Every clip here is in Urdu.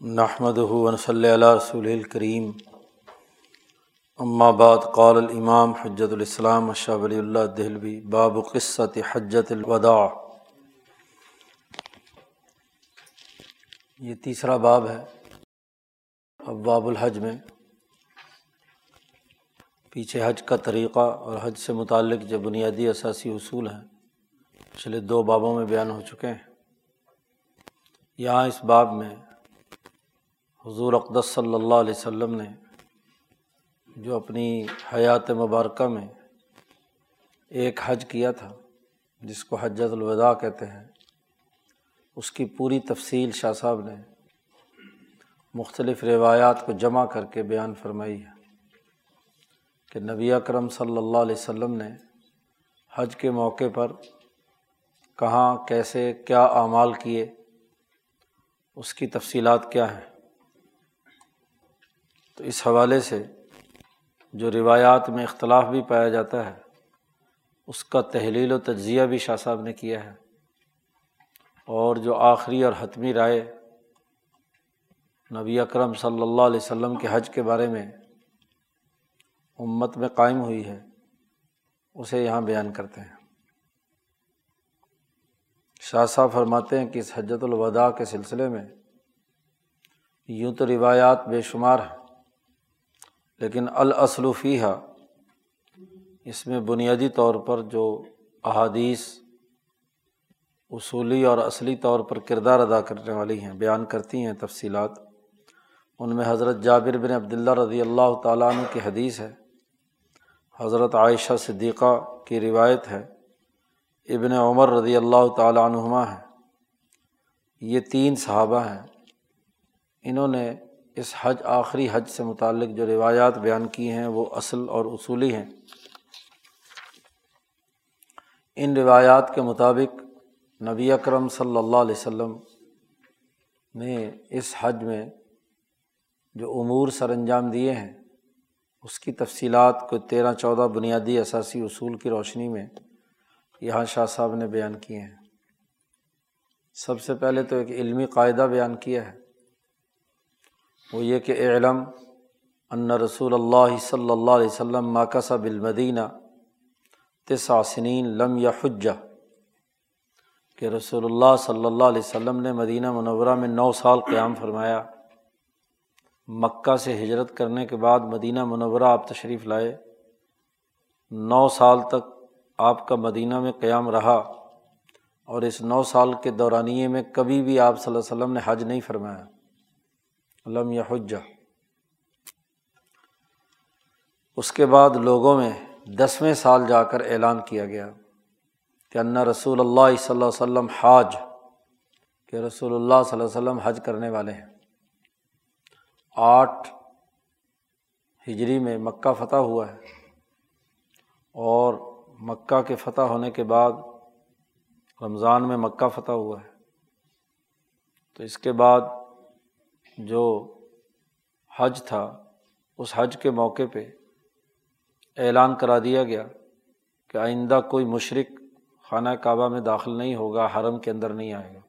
نحمد ہُون صلی اللہ رسول الکریم بعد، قال الامام حجت الاسلام شاہ ولی اللہ دہلوی باب قصت حجت الوداع. یہ تیسرا باب ہے اب باب الحج میں. پیچھے حج کا طریقہ اور حج سے متعلق جو بنیادی اثاثی اصول ہیں، پچھلے دو بابوں میں بیان ہو چکے ہیں. یہاں اس باب میں حضور اقدس صلی اللہ علیہ وسلم نے جو اپنی حیات مبارکہ میں ایک حج کیا تھا، جس کو حجت الوداع کہتے ہیں، اس کی پوری تفصیل شاہ صاحب نے مختلف روایات کو جمع کر کے بیان فرمائی ہے کہ نبی اکرم صلی اللہ علیہ وسلم نے حج کے موقع پر کہاں، کیسے، کیا اعمال کیے، اس کی تفصیلات کیا ہیں۔ تو اس حوالے سے جو روایات میں اختلاف بھی پایا جاتا ہے، اس کا تحلیل و تجزیہ بھی شاہ صاحب نے کیا ہے۔ اور جو آخری اور حتمی رائے نبی اکرم صلی اللہ علیہ وسلم کے حج کے بارے میں امت میں قائم ہوئی ہے، اسے یہاں بیان کرتے ہیں۔ شاہ صاحب فرماتے ہیں کہ اس حجت الوداع کے سلسلے میں یوں تو روایات بے شمار ہیں۔ لیکن الاصلوفی ہے اس میں بنیادی طور پر جو احادیث اصولی اور اصلی طور پر کردار ادا کرنے والی ہیں، بیان کرتی ہیں تفصیلات، ان میں حضرت جابر بن عبداللہ رضی اللہ تعالیٰ عنہ کی حدیث ہے، حضرت عائشہ صدیقہ کی روایت ہے، ابن عمر رضی اللہ تعالیٰ عنہما ہے یہ تین صحابہ ہیں، انہوں نے اس حج آخری حج سے متعلق جو روایات بیان کی ہیں وہ اصل اور اصولی ہیں۔ ان روایات کے مطابق نبی اکرم صلی اللہ علیہ وسلم نے اس حج میں جو امور سر انجام دیے ہیں، اس کی تفصیلات کو تیرہ چودہ بنیادی اثاثی اصول کی روشنی میں یہاں شاہ صاحب نے بیان کیے ہیں۔ سب سے پہلے تو ایک علمی قاعدہ بیان کیا ہے۔ وہ یہ کہ علم ان رسول اللہ صلی اللہ علیہ وسلم ماکس بالمدینہ تساسنین لم یا حجہ کہ رسول اللہ صلی اللہ علیہ وسلم نے مدینہ منورہ میں نو سال قیام فرمایا، مکہ سے ہجرت کرنے کے بعد مدینہ منورہ آپ تشریف لائے، نو سال تک آپ کا مدینہ میں قیام رہا، اور اس نو سال کے دورانیے میں کبھی بھی آپ صلی اللہ علیہ وسلم نے حج نہیں فرمایا۔ لم یا حجہ اس کے بعد لوگوں میں دسویں سال جا کر اعلان کیا گیا کہ انّا رسول اللہ صلی اللہ علیہ وسلم حاج، کہ رسول اللہ صلی اللہ علیہ وسلم حج کرنے والے ہیں۔ آٹھ ہجری میں مکہ فتح ہوا ہے۔ اور مکہ کے فتح ہونے کے بعد رمضان میں مکہ فتح ہوا ہے۔ تو اس کے بعد جو حج تھا، اس حج کے موقع پہ اعلان کرا دیا گیا کہ آئندہ کوئی مشرق خانہ کعبہ میں داخل نہیں ہوگا، حرم کے اندر نہیں آئے گا۔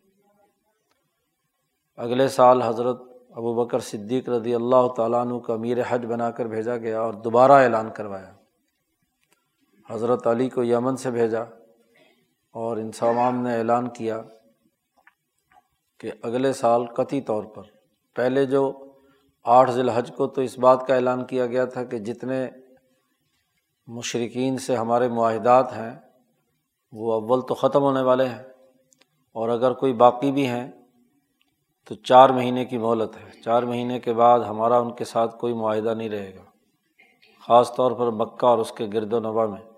اگلے سال حضرت ابو بکر صدیق رضی اللہ تعالیٰ عنہ کا امیر حج بنا کر بھیجا گیا اور دوبارہ اعلان کروایا۔ حضرت علی کو یمن سے بھیجا اور انسامام نے اعلان کیا کہ اگلے سال قطعی طور پر پہلے جو آٹھ ذی الحج کو تو اس بات کا اعلان کیا گیا تھا کہ جتنے مشرقین سے ہمارے معاہدات ہیں، وہ اول تو ختم ہونے والے ہیں۔ اور اگر کوئی باقی بھی ہیں، تو چار مہینے کی مہلت ہے۔ چار مہینے کے بعد ہمارا ان کے ساتھ کوئی معاہدہ نہیں رہے گا۔ خاص طور پر مکہ اور اس کے گرد و نبا میں۔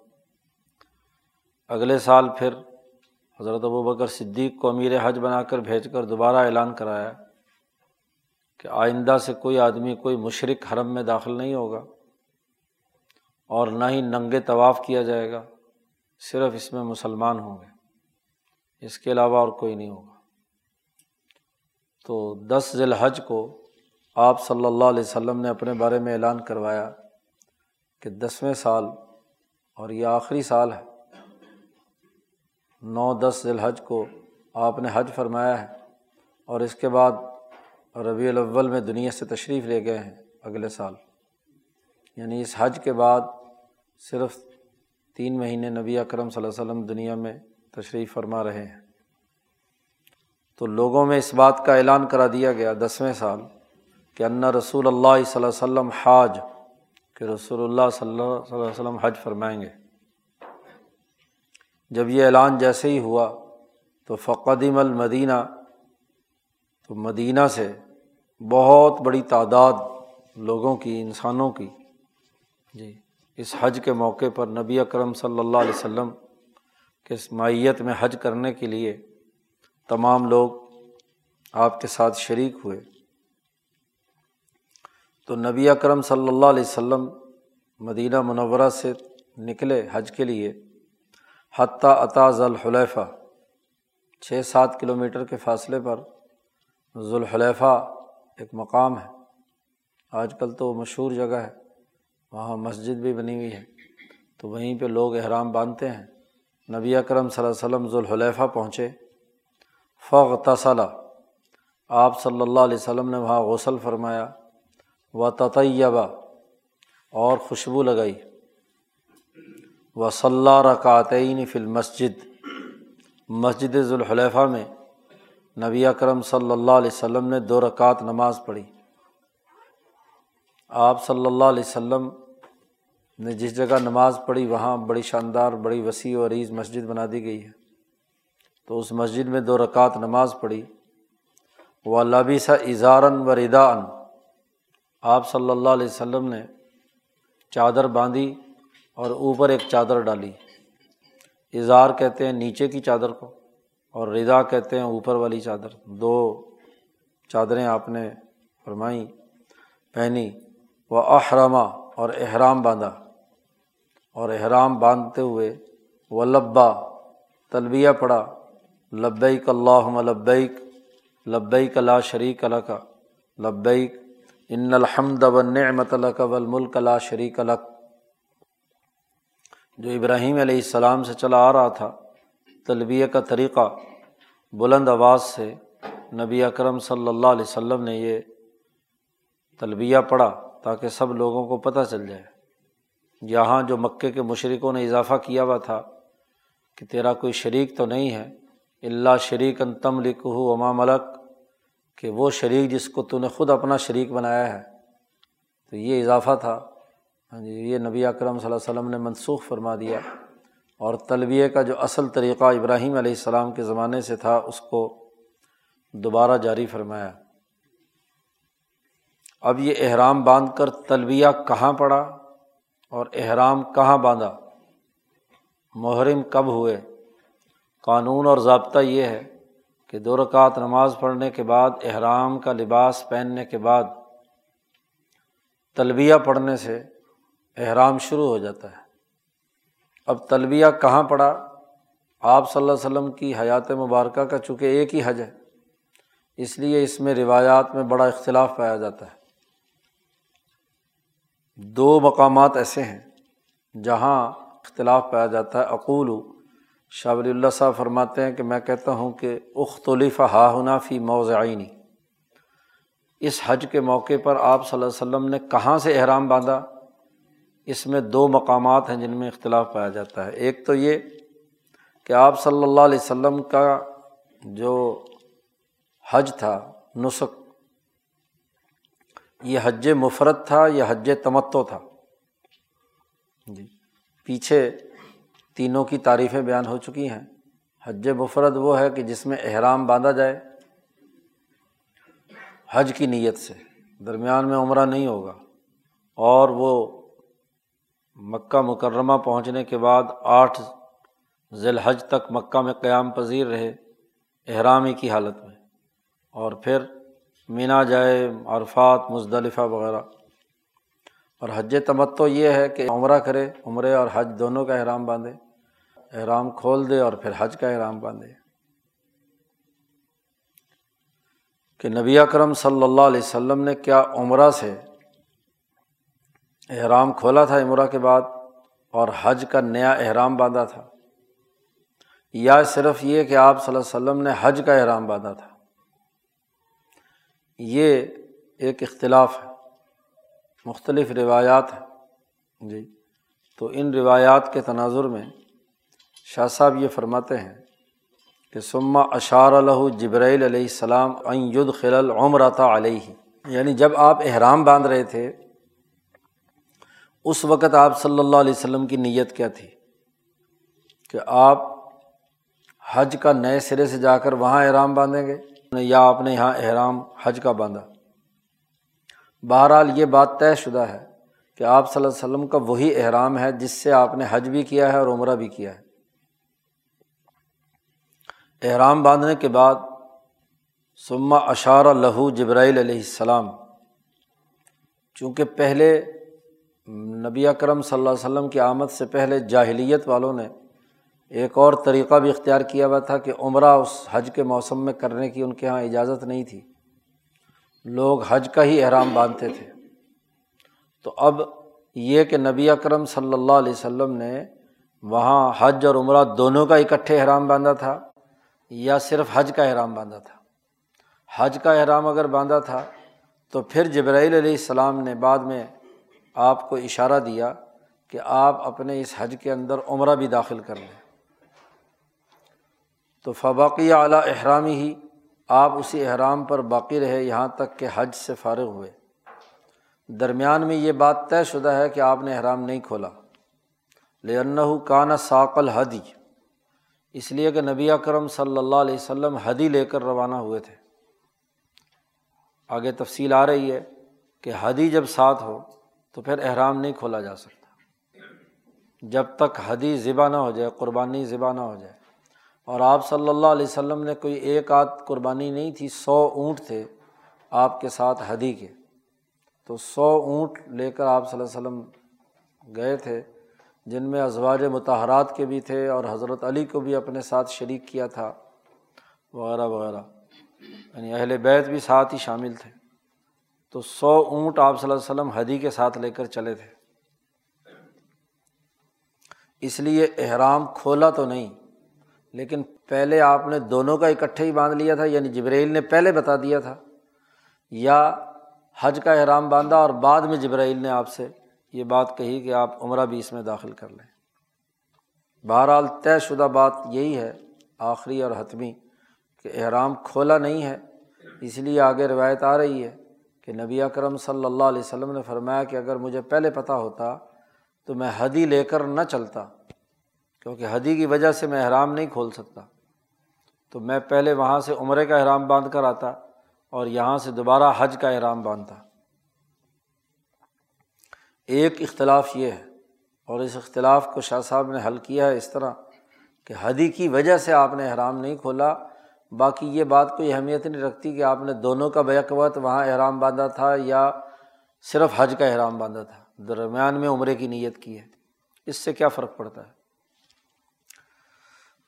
اگلے سال پھر حضرت ابو بکر صدیق کو امیر حج بنا کر بھیج کر دوبارہ اعلان کرایا۔ کہ آئندہ سے کوئی آدمی، کوئی مشرق حرم میں داخل نہیں ہوگا اور نہ ہی ننگے طواف کیا جائے گا، صرف اس میں مسلمان ہوں گے۔ اس کے علاوہ اور کوئی نہیں ہوگا۔ تو دس ذی الحج کو آپ صلی اللہ علیہ وسلم نے اپنے بارے میں اعلان کروایا کہ دسویں سال اور یہ آخری سال ہے۔ نو دس ذی الحج کو آپ نے حج فرمایا ہے اور اس کے بعد اور ربیع الاول میں دنیا سے تشریف لے گئے ہیں اگلے سال۔ یعنی اس حج کے بعد صرف تین مہینے نبی اکرم صلی اللہ علیہ وسلم دنیا میں تشریف فرما رہے ہیں۔ تو لوگوں میں اس بات کا اعلان کرا دیا گیا دسویں سال کہ انّا رسول اللہ صلی اللہ علیہ وسلم حاج، کہ رسول اللہ صلی اللہ صلی اللہ علیہ وسلم حج فرمائیں گے۔ جب یہ اعلان جیسے ہی ہوا تو فقدیم المدینہ تو مدینہ سے بہت بڑی تعداد لوگوں کی، انسانوں کی۔ جی اس حج کے موقع پر نبی اکرم صلی اللہ علیہ وسلم کے مائیت میں حج کرنے کے لیے تمام لوگ آپ کے ساتھ شریک ہوئے۔ تو نبی اکرم صلی اللہ علیہ وسلم مدینہ منورہ سے نکلے حج کے لیے، حتیٰ عطا ذوالحلیفہ چھ سات کلو میٹر کے فاصلے پر ذوالحلیفہ ایک مقام ہے۔ آج کل تو مشہور جگہ ہے، وہاں مسجد بھی بنی ہوئی ہے۔ تو وہیں پہ لوگ احرام باندھتے ہیں۔ نبی اکرم صلی اللہ علیہ وسلم ذوالحلیفہ پہنچے۔ فغ تصلا آپ صلی اللہ علیہ وسلم نے وہاں غسل فرمایا۔ و تطیبہ اور خوشبو لگائی۔ و صلاح رکعتعین فی المسجد۔ مسجد ذوالحلیفہ میں نبی اکرم صلی اللہ علیہ وسلم نے دو رکعت نماز پڑھی۔ آپ صلی اللہ علیہ وسلم نے جس جگہ نماز پڑھی، وہاں بڑی شاندار، بڑی وسیع و عریض مسجد بنا دی گئی ہے۔ تو اس مسجد میں دو رکعت نماز پڑھی۔ وہ لبی سا اظہارن و ردا ان آپ صلی اللہ علیہ وسلم نے چادر باندھی اور اوپر ایک چادر ڈالی۔ اظہار کہتے ہیں نیچے کی چادر کو۔ اور رضا کہتے ہیں اوپر والی چادر۔ دو چادریں آپ نے فرمائیں پہنی۔ وہ احرامہ اور احرام باندھا۔ اور احرام باندھتے ہوئے وہ لبا تلبیہ پڑا لبیک اللہ لبیک لبیک لا شریک اللہ کا لبیک، ان الحمد و نعمت الک والملک لا شریک الک جو ابراہیم علیہ السلام سے چلا آ رہا تھا۔ تلبیہ کا طریقہ بلند آواز سے نبی اکرم صلی اللہ علیہ وسلم نے یہ تلبیہ پڑھا تاکہ سب لوگوں کو پتہ چل جائے یہاں جو مکے کے مشرقوں نے اضافہ کیا ہوا تھا کہ تیرا کوئی شریک تو نہیں ہے اللہ شریک ان تم لکھو اما ملک، کہ وہ شریک جس کو تو نے خود اپنا شریک بنایا ہے۔ تو یہ اضافہ تھا۔ ہاں جی یہ نبی اکرم صلی اللہ علیہ وسلم نے منسوخ فرما دیا۔ اور طلبیہ کا جو اصل طریقہ ابراہیم علیہ السلام کے زمانے سے تھا، اس کو دوبارہ جاری فرمایا۔ اب یہ احرام باندھ کر طلبیہ کہاں پڑا اور احرام کہاں باندھا؟ محرم کب ہوئے؟ قانون اور ضابطہ یہ ہے کہ دو رکعت نماز پڑھنے کے بعد، احرام کا لباس پہننے کے بعد طلبیہ پڑھنے سے احرام شروع ہو جاتا ہے۔ اب طلبیہ کہاں پڑھا آپ صلی اللہ علیہ وسلم کی حیات مبارکہ کا چونکہ ایک ہی حج ہے، اس لیے اس میں روایات میں بڑا اختلاف پایا جاتا ہے۔ دو مقامات ایسے ہیں جہاں اختلاف پایا جاتا ہے۔ اقول، شاہ ولی اللہ صاحب فرماتے ہیں کہ میں کہتا ہوں کہ اختلف ہا ہنا فی موضعینی۔ اس حج کے موقع پر آپ صلی اللہ علیہ وسلم نے کہاں سے احرام باندھا؟ اس میں دو مقامات ہیں جن میں اختلاف پایا جاتا ہے۔ ایک تو یہ کہ آپ صلی اللہ علیہ وسلم کا جو حج تھا نسخ یہ حج مفرت تھا یا حج تمتو تھا۔ جی پیچھے تینوں کی تعریفیں بیان ہو چکی ہیں۔ حج مفرد وہ ہے کہ جس میں احرام باندھا جائے، حج کی نیت سے۔ درمیان میں عمرہ نہیں ہوگا اور وہ مکہ مکرمہ پہنچنے کے بعد آٹھ ذی الحج تک مکہ میں قیام پذیر رہے احرامی کی حالت میں۔ اور پھر مینا جائے، عرفات، مزدلفہ وغیرہ۔ اور حج تمتو یہ ہے کہ عمرہ کرے، عمرے اور حج دونوں کا احرام باندھے۔ احرام کھول دے اور پھر حج کا احرام باندھے۔ کہ نبی اکرم صلی اللہ علیہ وسلم نے کیا عمرہ سے احرام کھولا تھا عمرہ کے بعد اور حج کا نیا احرام باندھا تھا۔ یا صرف یہ کہ آپ صلی اللہ علیہ وسلم نے حج کا احرام باندھا تھا۔ یہ ایک اختلاف ہے۔ مختلف روایات ہیں۔ جی۔ تو ان روایات کے تناظر میں شاہ صاحب یہ فرماتے ہیں کہ سما اشار الہ جبرائیل علیہ السلام ید خلل عمرتا علیہ۔ یعنی جب آپ احرام باندھ رہے تھے اس وقت آپ صلی اللہ علیہ وسلم کی نیت کیا تھی؟ کہ آپ حج کا نئے سرے سے جا کر وہاں احرام باندھیں گے یا آپ نے یہاں احرام حج کا باندھا؟ بہرحال یہ بات طے شدہ ہے کہ آپ صلی اللہ علیہ وسلم کا وہی احرام ہے جس سے آپ نے حج بھی کیا ہے اور عمرہ بھی کیا ہے۔ احرام باندھنے کے بعد سما اشارہ لہو جبرائیل علیہ السلام، چونکہ پہلے نبی اکرم صلی اللہ علیہ وسلم کی آمد سے پہلے جاہلیت والوں نے ایک اور طریقہ بھی اختیار کیا ہوا تھا کہ عمرہ اس حج کے موسم میں کرنے کی ان کے یہاں اجازت نہیں تھی۔ لوگ حج کا ہی احرام باندھتے تھے۔ تو اب یہ کہ نبی اکرم صلی اللہ علیہ وسلم نے وہاں حج اور عمرہ دونوں کا اکٹھے احرام باندھا تھا یا صرف حج کا احرام باندھا تھا؟ حج کا احرام اگر باندھا تھا تو پھر جبرائیل علیہ السلام نے بعد میں آپ کو اشارہ دیا کہ آپ اپنے اس حج کے اندر عمرہ بھی داخل کر لیں۔ تو فباقی اعلیٰ احرامی ہی آپ اسی احرام پر باقی رہے، یہاں تک کہ حج سے فارغ ہوئے۔ درمیان میں یہ بات طے شدہ ہے کہ آپ نے احرام نہیں کھولا۔ لن کان ثاقل حدی اس لیے کہ نبی اکرم صلی اللہ علیہ وسلم حدی لے کر روانہ ہوئے تھے۔ آگے تفصیل آ رہی ہے کہ حدی جب ساتھ ہو تو پھر احرام نہیں کھولا جا سکتا۔ جب تک حدی ذبح نہ ہو جائے، قربانی ذبح نہ ہو جائے۔ اور آپ صلی اللہ علیہ وسلم نے کوئی ایک آدھ قربانی نہیں تھی، سو اونٹ تھے آپ کے ساتھ حدی کے۔ تو سو اونٹ لے کر آپ صلی اللہ علیہ وسلم گئے تھے، جن میں ازواج متحرات کے بھی تھے اور حضرت علی کو بھی اپنے ساتھ شریک کیا تھا، وغیرہ وغیرہ۔ یعنی اہل بیت بھی ساتھ ہی شامل تھے۔ تو سو اونٹ آپ صلی اللہ علیہ وسلم حدی کے ساتھ لے کر چلے تھے۔ اس لیے احرام کھولا تو نہیں، لیکن پہلے آپ نے دونوں کا اکٹھے ہی باندھ لیا تھا یعنی جبرائیل نے پہلے بتا دیا تھا۔ یا حج کا احرام باندھا اور بعد میں جبرائیل نے آپ سے یہ بات کہی کہ آپ عمرہ بھی اس میں داخل کر لیں۔ بہرحال طے شدہ بات یہی ہے، آخری اور حتمی، کہ احرام کھولا نہیں ہے، اس لیے آگے روایت آ رہی ہے۔ کہ نبی اکرم صلی اللہ علیہ وسلم نے فرمایا کہ اگر مجھے پہلے پتہ ہوتا تو میں حدی لے کر نہ چلتا، کیونکہ حدی کی وجہ سے میں احرام نہیں کھول سکتا۔ تو میں پہلے وہاں سے عمرے کا احرام باندھ کر آتا اور یہاں سے دوبارہ حج کا احرام باندھتا۔ ایک اختلاف یہ ہے اور اس اختلاف کو شاہ صاحب نے حل کیا ہے اس طرح کہ حدی کی وجہ سے آپ نے احرام نہیں کھولا باقی یہ بات کوئی اہمیت نہیں رکھتی کہ آپ نے دونوں کا بیک وقت وہاں احرام باندھا تھا یا صرف حج کا احرام باندھا تھا؟ درمیان میں عمرے کی نیت کی ہے۔ اس سے کیا فرق پڑتا ہے؟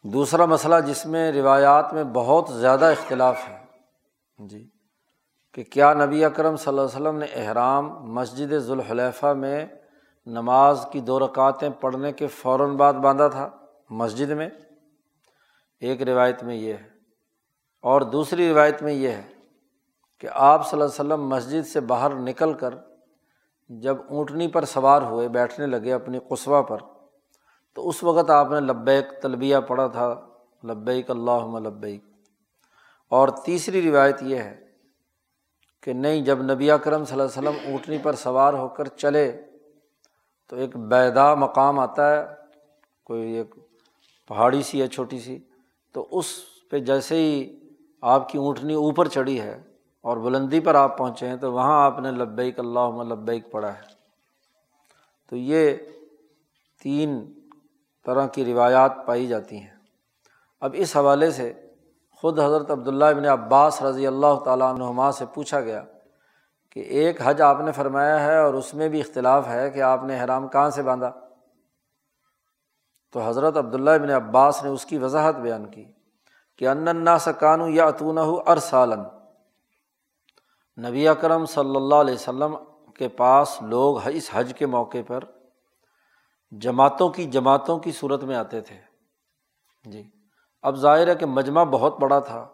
دوسرا مسئلہ جس میں روایات میں بہت زیادہ اختلاف ہے۔ جی کہ کیا نبی اکرم صلی اللہ علیہ وسلم نے احرام مسجد ذوالحلیفہ میں نماز کی دو رکعتیں پڑھنے کے فوراً بعد باندھا تھا؟ مسجد میں؟ ایک روایت میں یہ ہے۔ اور دوسری روایت میں یہ ہے کہ آپ صلی اللہ علیہ وسلم مسجد سے باہر نکل کر جب اونٹنی پر سوار ہوئے، بیٹھنے لگے اپنی قصبہ پر، تو اس وقت آپ نے لبیک تلبیہ پڑھا تھا، لبیک اللہ لبیک۔ اور تیسری روایت یہ ہے کہ نہیں، جب نبی کرم صلی اللہ علیہ وسلم اونٹنی پر سوار ہو کر چلے، تو ایک بیدا مقام آتا ہے، کوئی ایک پہاڑی سی ہے چھوٹی سی، تو اس پہ جیسے ہی آپ کی اونٹنی اوپر چڑھی ہے اور بلندی پر آپ پہنچے ہیں، تو وہاں آپ نے لبیک اللہ لبیک پڑھا ہے۔ تو یہ تین طرح کی روایات پائی جاتی ہیں۔ اب اس حوالے سے خود حضرت عبداللہ ابن عباس رضی اللہ تعالیٰ عنہما سے پوچھا گیا کہ ایک حج آپ نے فرمایا ہے اور اس میں بھی اختلاف ہے کہ آپ نے حرام کہاں سے باندھا؟ تو حضرت عبداللہ ابن عباس نے اس کی وضاحت بیان کی۔ کہ اننا سکانو یا اتون ارسالن نبی اکرم صلی اللہ علیہ وسلم کے پاس لوگ اس حج کے موقع پر جماعتوں کی جماعتوں کی صورت میں آتے تھے۔ جی۔ اب ظاہر ہے کہ مجمع بہت بڑا تھا۔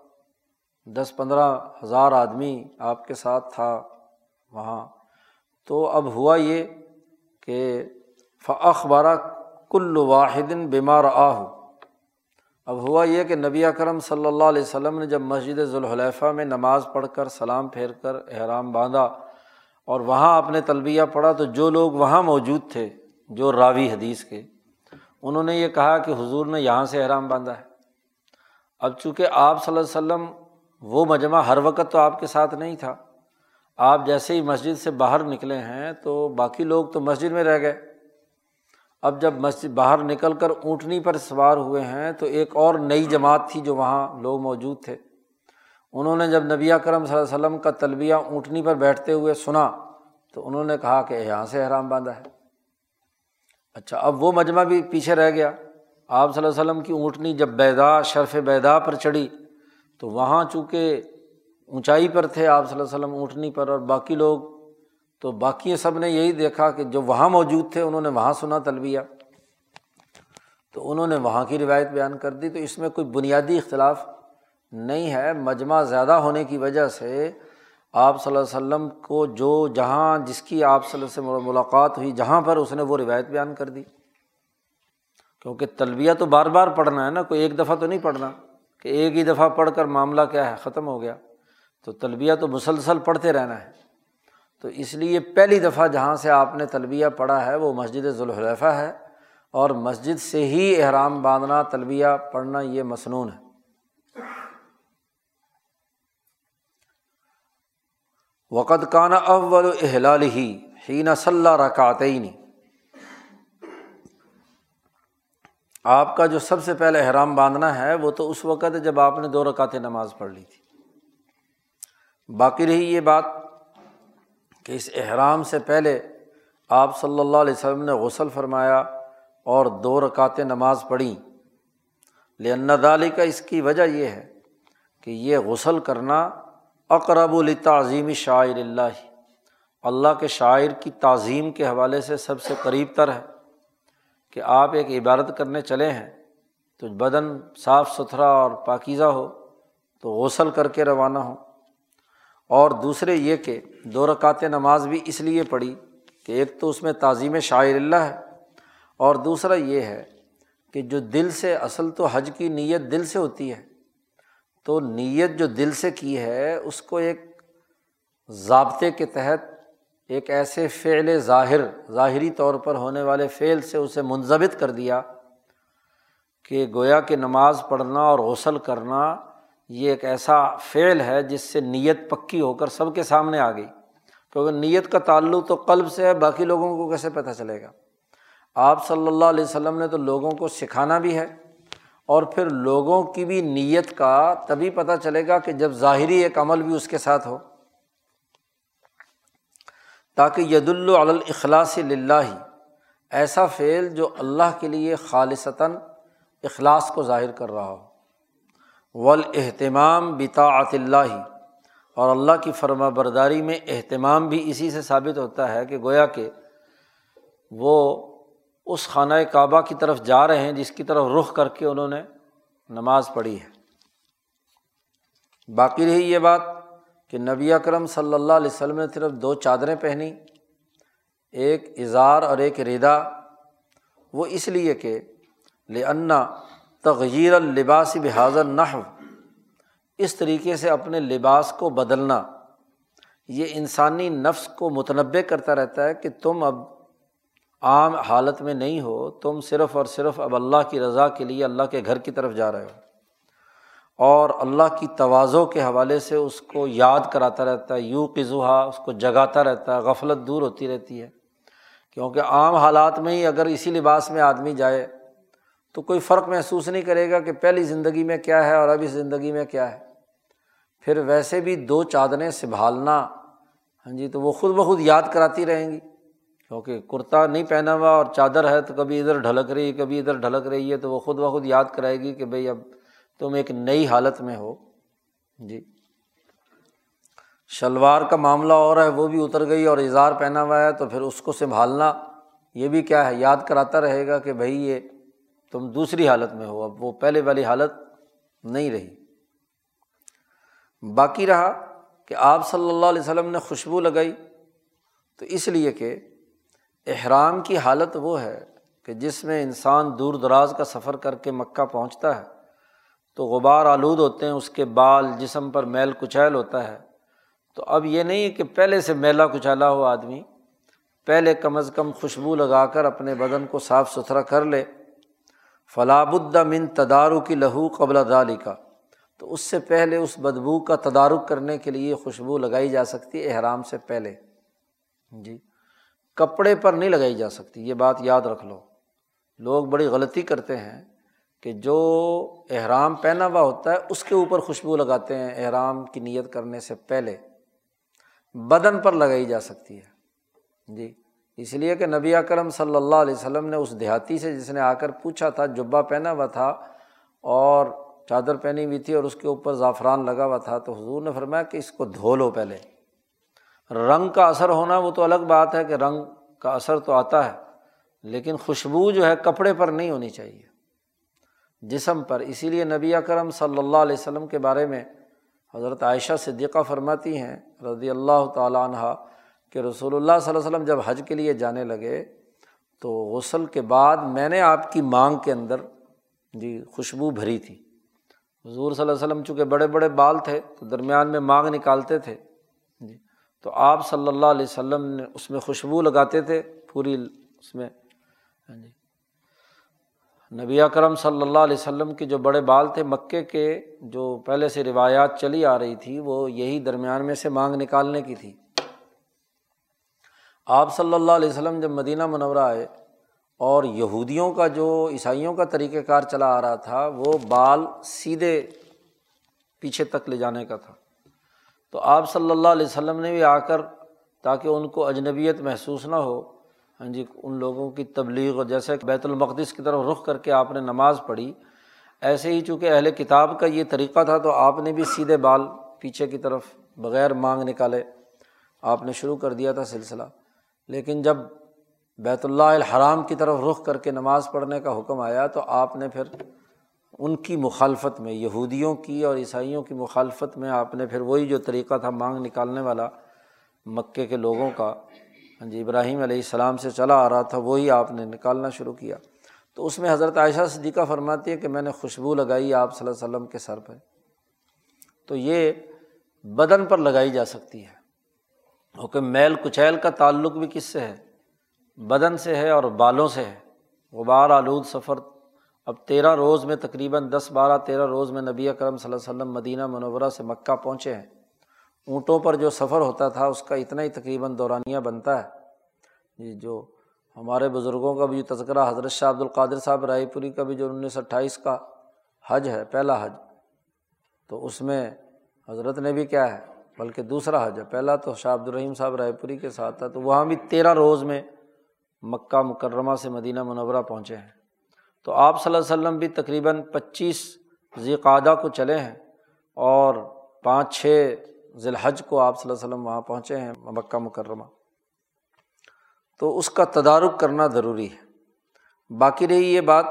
دس پندرہ ہزار آدمی آپ کے ساتھ تھا وہاں۔ تو اب ہوا یہ کہ فخبارہ کل واحد بیمار آہ اب ہوا یہ کہ نبی اکرم صلی اللہ علیہ وسلم نے جب مسجد ذوالحلیفہ میں نماز پڑھ کر سلام پھیر کر احرام باندھا اور وہاں اپنے طلبیہ پڑھا تو جو لوگ وہاں موجود تھے، جو راوی حدیث کے، انہوں نے یہ کہا کہ حضور نے یہاں سے احرام باندھا ہے۔ اب چونکہ آپ صلی اللہ علیہ وسلم وہ مجمع ہر وقت تو آپ کے ساتھ نہیں تھا، آپ جیسے ہی مسجد سے باہر نکلے ہیں تو باقی لوگ تو مسجد میں رہ گئے۔ اب جب مسجد باہر نکل کر اونٹنی پر سوار ہوئے ہیں تو ایک اور نئی جماعت تھی جو وہاں لوگ موجود تھے۔ انہوں نے جب نبی کرم صلی اللہ علیہ وسلم کا تلبیہ اونٹنی پر بیٹھتے ہوئے سنا تو انہوں نے کہا کہ یہاں سے احرام باندھا ہے۔ اچھا اب وہ مجمع بھی پیچھے رہ گیا۔ آپ صلی اللہ علیہ وسلم کی اونٹنی جب بیدا شرف بیدا پر چڑھی تو وہاں چونکہ اونچائی پر تھے آپ صلی اللہ علیہ وسلم اونٹنی پر اور باقی لوگ تو باقی سب نے یہی دیکھا کہ جو وہاں موجود تھے، انہوں نے وہاں سنا تلبیہ تو انہوں نے وہاں کی روایت بیان کر دی۔ تو اس میں کوئی بنیادی اختلاف نہیں ہے۔ مجمع زیادہ ہونے کی وجہ سے آپ صلی اللہ علیہ وسلم کو جو جہاں جس کی آپ صلی اللہ علیہ سے ملاقات ہوئی، جہاں پر اس نے وہ روایت بیان کر دی۔ کیونکہ تلبیہ تو بار بار پڑھنا ہے نا، کوئی ایک دفعہ تو نہیں پڑھنا کہ ایک ہی دفعہ پڑھ کر معاملہ کیا ہے، ختم ہو گیا۔ تو تلبیہ تو مسلسل پڑھتے رہنا ہے۔ تو اس لیے پہلی دفعہ جہاں سے آپ نے تلبیہ پڑھا ہے وہ مسجد ذوالحلیفہ ہے اور مسجد سے ہی احرام باندھنا، تلبیہ پڑھنا یہ مصنون ہے۔ وقت کانا اول احلال ہی ہی صلاح رکعت نہیں آپ کا جو سب سے پہلے احرام باندھنا ہے وہ تو اس وقت جب آپ نے دو رکعت نماز پڑھ لی تھی۔ باقی رہی یہ بات کہ اس احرام سے پہلے آپ صلی اللہ علیہ وسلم نے غسل فرمایا اور دو رکعت نماز پڑھیں۔ دالی کا اس کی وجہ یہ ہے کہ یہ غسل کرنا اقرب التعظیم شاعر اللہ۔ اللہ کے شاعر کی تعظیم کے حوالے سے سب سے قریب تر ہے کہ آپ ایک عبادت کرنے چلے ہیں تو بدن صاف ستھرا اور پاکیزہ ہو تو غسل کر کے روانہ ہوں اور دوسرے یہ کہ دو رکعت نماز بھی اس لیے پڑھی کہ ایک تو اس میں تعظیم شاعر اللہ ہے اور دوسرا یہ ہے کہ جو دل سے اصل تو حج کی نیت دل سے ہوتی ہے، تو نیت جو دل سے کی ہے، اس کو ایک ضابطے کے تحت ایک ایسے فعل ظاہر، ظاہری طور پر ہونے والے فعل سے اسے منظمت کر دیا کہ گویا کہ نماز پڑھنا اور غسل کرنا یہ ایک ایسا فعل ہے جس سے نیت پکی ہو کر سب کے سامنے آ گئی۔ کیونکہ نیت کا تعلق تو قلب سے ہے، باقی لوگوں کو کیسے پتہ چلے گا؟ آپ صلی اللہ علیہ وسلم نے تو لوگوں کو سکھانا بھی ہے اور پھر لوگوں کی بھی نیت کا تبھی پتہ چلے گا کہ جب ظاہری ایک عمل بھی اس کے ساتھ ہو۔ تاکہ ید الاخلاص ہی ایسا فعل جو اللہ کے لیے خالصتاً اخلاص کو ظاہر کر رہا ہو۔ ول اہتمام بطاعت اللہ۔ اور اللہ کی فرما برداری میں اہتمام بھی اسی سے ثابت ہوتا ہے کہ گویا کہ وہ اس خانہ کعبہ کی طرف جا رہے ہیں جس کی طرف رخ کر کے انہوں نے نماز پڑھی ہے۔ باقی رہی یہ بات کہ نبی اکرم صلی اللہ علیہ وسلم نے صرف دو چادریں پہنی، ایک اظہار اور ایک ردا۔ وہ اس لیے کہ لنا تغیر الباس بحاظر نحو اس طریقے سے اپنے لباس کو بدلنا۔ یہ انسانی نفس کو متنوع کرتا رہتا ہے کہ تم اب عام حالت میں نہیں ہو، تم صرف اور صرف اب اللہ کی رضا کے لیے اللہ کے گھر کی طرف جا رہے ہو۔ اور اللہ کی توازوں کے حوالے سے اس کو یاد کراتا رہتا ہے یوں قزوہا اس کو جگاتا رہتا ہے، غفلت دور ہوتی رہتی ہے۔ کیونکہ عام حالات میں ہی اگر اسی لباس میں آدمی جائے تو کوئی فرق محسوس نہیں کرے گا کہ پہلی زندگی میں کیا ہے اور ابھی زندگی میں کیا ہے۔ پھر ویسے بھی دو چادریں سنبھالنا ہاں جی تو وہ خود بخود یاد کراتی رہیں گی۔ کیونکہ کرتا نہیں پہنا ہوا اور چادر ہے تو کبھی ادھر ڈھلک رہی ہے کبھی ادھر ڈھلک رہی ہے تو وہ خود بخود یاد کرائے گی کہ بھائی اب تم ایک نئی حالت میں ہو۔ جی۔ شلوار کا معاملہ اور ہے، وہ بھی اتر گئی اور اظہار پہنا ہوا ہے، تو پھر اس کو سنبھالنا، یہ بھی کیا ہے، یاد کراتا رہے گا کہ بھائی یہ تم دوسری حالت میں ہو، اب وہ پہلے والی حالت نہیں رہی۔ باقی رہا کہ آپ صلی اللہ علیہ وسلم نے خوشبو لگائی، تو اس لیے کہ احرام کی حالت وہ ہے کہ جس میں انسان دور دراز کا سفر کر کے مکہ پہنچتا ہے، تو غبار آلود ہوتے ہیں، اس کے بال جسم پر میل کچیل ہوتا ہے۔ تو اب یہ نہیں ہے کہ پہلے سے میلا کچالا ہو آدمی، پہلے کم از کم خوشبو لگا کر اپنے بدن کو صاف ستھرا کر لے۔ فلاب من تدارو کی لہو قبل دالی کا تو اس سے پہلے اس بدبو کا تدارک کرنے کے لیے خوشبو لگائی جا سکتی ہے احرام سے پہلے۔ جی کپڑے پر نہیں لگائی جا سکتی، یہ بات یاد رکھ لو۔ لوگ بڑی غلطی کرتے ہیں کہ جو احرام پہنا ہوا ہوتا ہے، اس کے اوپر خوشبو لگاتے ہیں احرام کی نیت کرنے سے پہلے۔ بدن پر لگائی جا سکتی ہے۔ جی اس لیے کہ نبی اکرم صلی اللہ علیہ وسلم نے اس دیہاتی سے جس نے آ کر پوچھا تھا، جبہ پہنا ہوا تھا اور چادر پہنی ہوئی تھی اور اس کے اوپر زعفران لگا ہوا تھا، تو حضور نے فرمایا کہ اس کو دھو لو پہلے۔ رنگ کا اثر ہونا وہ تو الگ بات ہے کہ رنگ کا اثر تو آتا ہے، لیکن خوشبو جو ہے کپڑے پر نہیں ہونی چاہیے۔ جسم پر، اسی لیے نبی اکرم صلی اللہ علیہ وسلم کے بارے میں حضرت عائشہ صدیقہ فرماتی ہیں، رضی اللہ تعالیٰ عنہ کہ رسول اللہ صلی اللہ علیہ وسلم جب حج کے لیے جانے لگے تو غسل کے بعد میں نے آپ کی مانگ کے اندر جی خوشبو بھری تھی۔ حضور صلی اللہ علیہ وسلم چونکہ بڑے بڑے بال تھے تو درمیان میں مانگ نکالتے تھے۔ جی تو آپ صلی اللہ علیہ وسلم نے اس میں خوشبو لگاتے تھے پوری اس میں۔ ہاں جی۔ نبی اکرم صلی اللہ علیہ وسلم کے جو بڑے بال تھے مکے کے جو پہلے سے روایات چلی آ رہی تھی وہ یہی درمیان میں سے مانگ نکالنے کی تھی۔ آپ صلی اللہ علیہ وسلم جب مدینہ منورہ آئے اور یہودیوں کا جو عیسائیوں کا طریقۂ کار چلا آ رہا تھا، وہ بال سیدھے پیچھے تک لے جانے کا تھا۔ تو آپ صلی اللہ علیہ وسلم نے بھی آ کر تاکہ ان کو اجنبیت محسوس نہ ہو ہاں جی ان لوگوں کی تبلیغ اور جیسے بیت المقدس کی طرف رخ کر کے آپ نے نماز پڑھی۔ ایسے ہی چونکہ اہل کتاب کا یہ طریقہ تھا، تو آپ نے بھی سیدھے بال پیچھے کی طرف بغیر مانگ نکالے آپ نے شروع کر دیا تھا سلسلہ۔ لیکن جب بیت اللہ الحرام کی طرف رخ کر کے نماز پڑھنے کا حکم آیا تو آپ نے پھر ان کی مخالفت میں، یہودیوں کی اور عیسائیوں کی مخالفت میں آپ نے پھر وہی جو طریقہ تھا مانگ نکالنے والا مکے کے لوگوں کا ہاں جی ابراہیم علیہ السلام سے چلا آ رہا تھا، وہی آپ نے نکالنا شروع کیا۔ تو اس میں حضرت عائشہ صدیقہ فرماتی ہے کہ میں نے خوشبو لگائی آپ صلی اللہ علیہ وسلم کے سر پہ تو یہ بدن پر لگائی جا سکتی ہے۔ کیونکہ میل کچیل کا تعلق بھی کس سے ہے؟ بدن سے ہے اور بالوں سے ہے۔ غبار آلود سفر، اب تیرہ روز میں تقریباً دس بارہ تیرہ روز میں نبی اکرم صلی اللہ علیہ وسلم مدینہ منورہ سے مکہ پہنچے ہیں۔ اونٹوں پر جو سفر ہوتا تھا، اس کا اتنا ہی تقریباً دورانیہ بنتا ہے۔ جی جو ہمارے بزرگوں کا بھی جو تذکرہ، حضرت شاہ عبد القادر صاحب رائے پوری کا بھی جو انیس سو اٹھائیس کا حج ہے، پہلا حج۔ تو اس میں حضرت نے بھی کیا ہے؟ بلکہ دوسرا حج ہے۔ پہلا تو شاہ عبد الرحیم صاحب رائے پوری کے ساتھ تھا، تو وہاں بھی تیرہ روز میں مکہ مکرمہ سے مدینہ منورہ پہنچے ہیں۔ تو آپ صلی اللہ علیہ وسلم بھی تقریباً پچیس ذی قعدہ کو چلے ہیں اور پانچ چھ ذی الحج کو آپ صلی اللہ علیہ وسلم وہاں پہنچے ہیں مکہ مکرمہ۔ تو اس کا تدارک کرنا ضروری ہے۔ باقی رہی یہ بات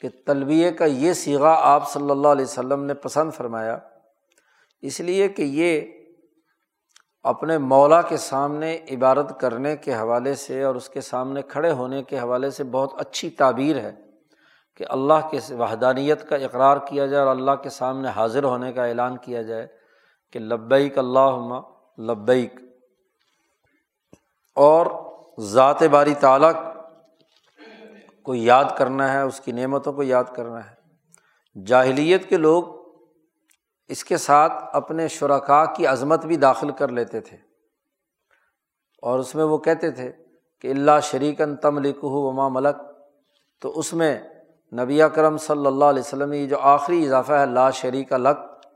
کہ تلبیہ کا یہ سیگا آپ صلی اللہ علیہ وسلم نے پسند فرمایا، اس لیے کہ یہ اپنے مولا کے سامنے عبادت کرنے کے حوالے سے اور اس کے سامنے کھڑے ہونے کے حوالے سے بہت اچھی تعبیر ہے کہ اللہ کے وحدانیت کا اقرار کیا جائے اور اللہ کے سامنے حاضر ہونے کا اعلان کیا جائے کہ لبیک اللہ لبیک۔ اور ذات باری تعلیٰ کو یاد کرنا ہے، اس کی نعمتوں کو یاد کرنا ہے۔ جاہلیت کے لوگ اس کے ساتھ اپنے شرکا کی عظمت بھی داخل کر لیتے تھے۔ اور اس میں وہ کہتے تھے کہ اللہ شریکن تم لکھ وما ملک۔ تو اس میں نبی کرم صلی اللہ علیہ وسلم یہ جو آخری اضافہ ہے، لا شریک لک،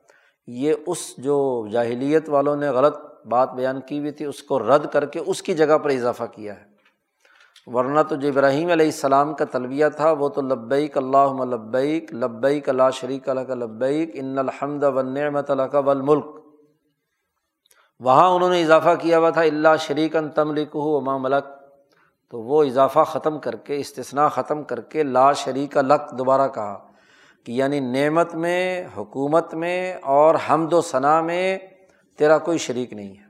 یہ اس جو جاہلیت والوں نے غلط بات بیان کی ہوئی تھی، اس کو رد کر کے اس کی جگہ پر اضافہ کیا ہے۔ ورنہ تو جو ابراہیم علیہ السلام کا تلبیہ تھا وہ تو لبیک اللہ لبیک لبیک اللہ شریک اللہ لبیک، ان الحمد و نعمت اللہ کا وہاں انہوں نے اضافہ کیا ہوا تھا اللہ شریک ان تملک ہو ملک۔ تو وہ اضافہ ختم کر کے استثنا ختم کر کے لا شریک لک دوبارہ کہا کہ یعنی نعمت میں، حکومت میں اور حمد و ثناء میں تیرا کوئی شریک نہیں ہے۔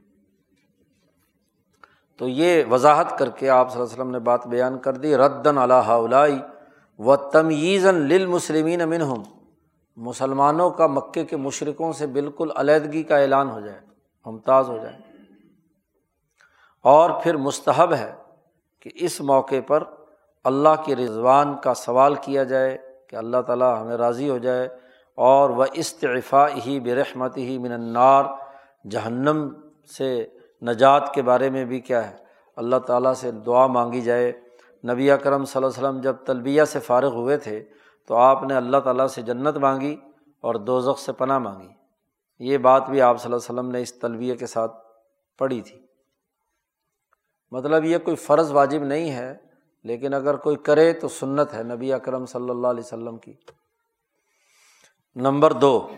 تو یہ وضاحت کر کے آپ صلی اللہ علیہ وسلم نے بات بیان کر دی ردن اللہ و تمیزن للمسلمین امن ہوں مسلمانوں کا مکے کے مشرقوں سے بالکل علیحدگی کا اعلان ہو جائے، ممتاز ہو جائے۔ اور پھر مستحب ہے کہ اس موقع پر اللہ کے رضوان کا سوال کیا جائے کہ اللہ تعالیٰ ہمیں راضی ہو جائے اور وہ استعفا ہی برحمت ہی من النار، جہنم سے نجات کے بارے میں بھی کیا ہے؟ اللہ تعالیٰ سے دعا مانگی جائے۔ نبی اکرم صلی اللہ علیہ وسلم جب طلبیہ سے فارغ ہوئے تھے تو آپ نے اللہ تعالیٰ سے جنت مانگی اور دوزخ سے پناہ مانگی۔ یہ بات بھی آپ صلی اللہ علیہ وسلم نے اس طلبیہ کے ساتھ پڑھی تھی۔ مطلب یہ کوئی فرض واجب نہیں ہے، لیکن اگر کوئی کرے تو سنت ہے نبی اکرم صلی اللہ علیہ وسلم کی۔ نمبر دو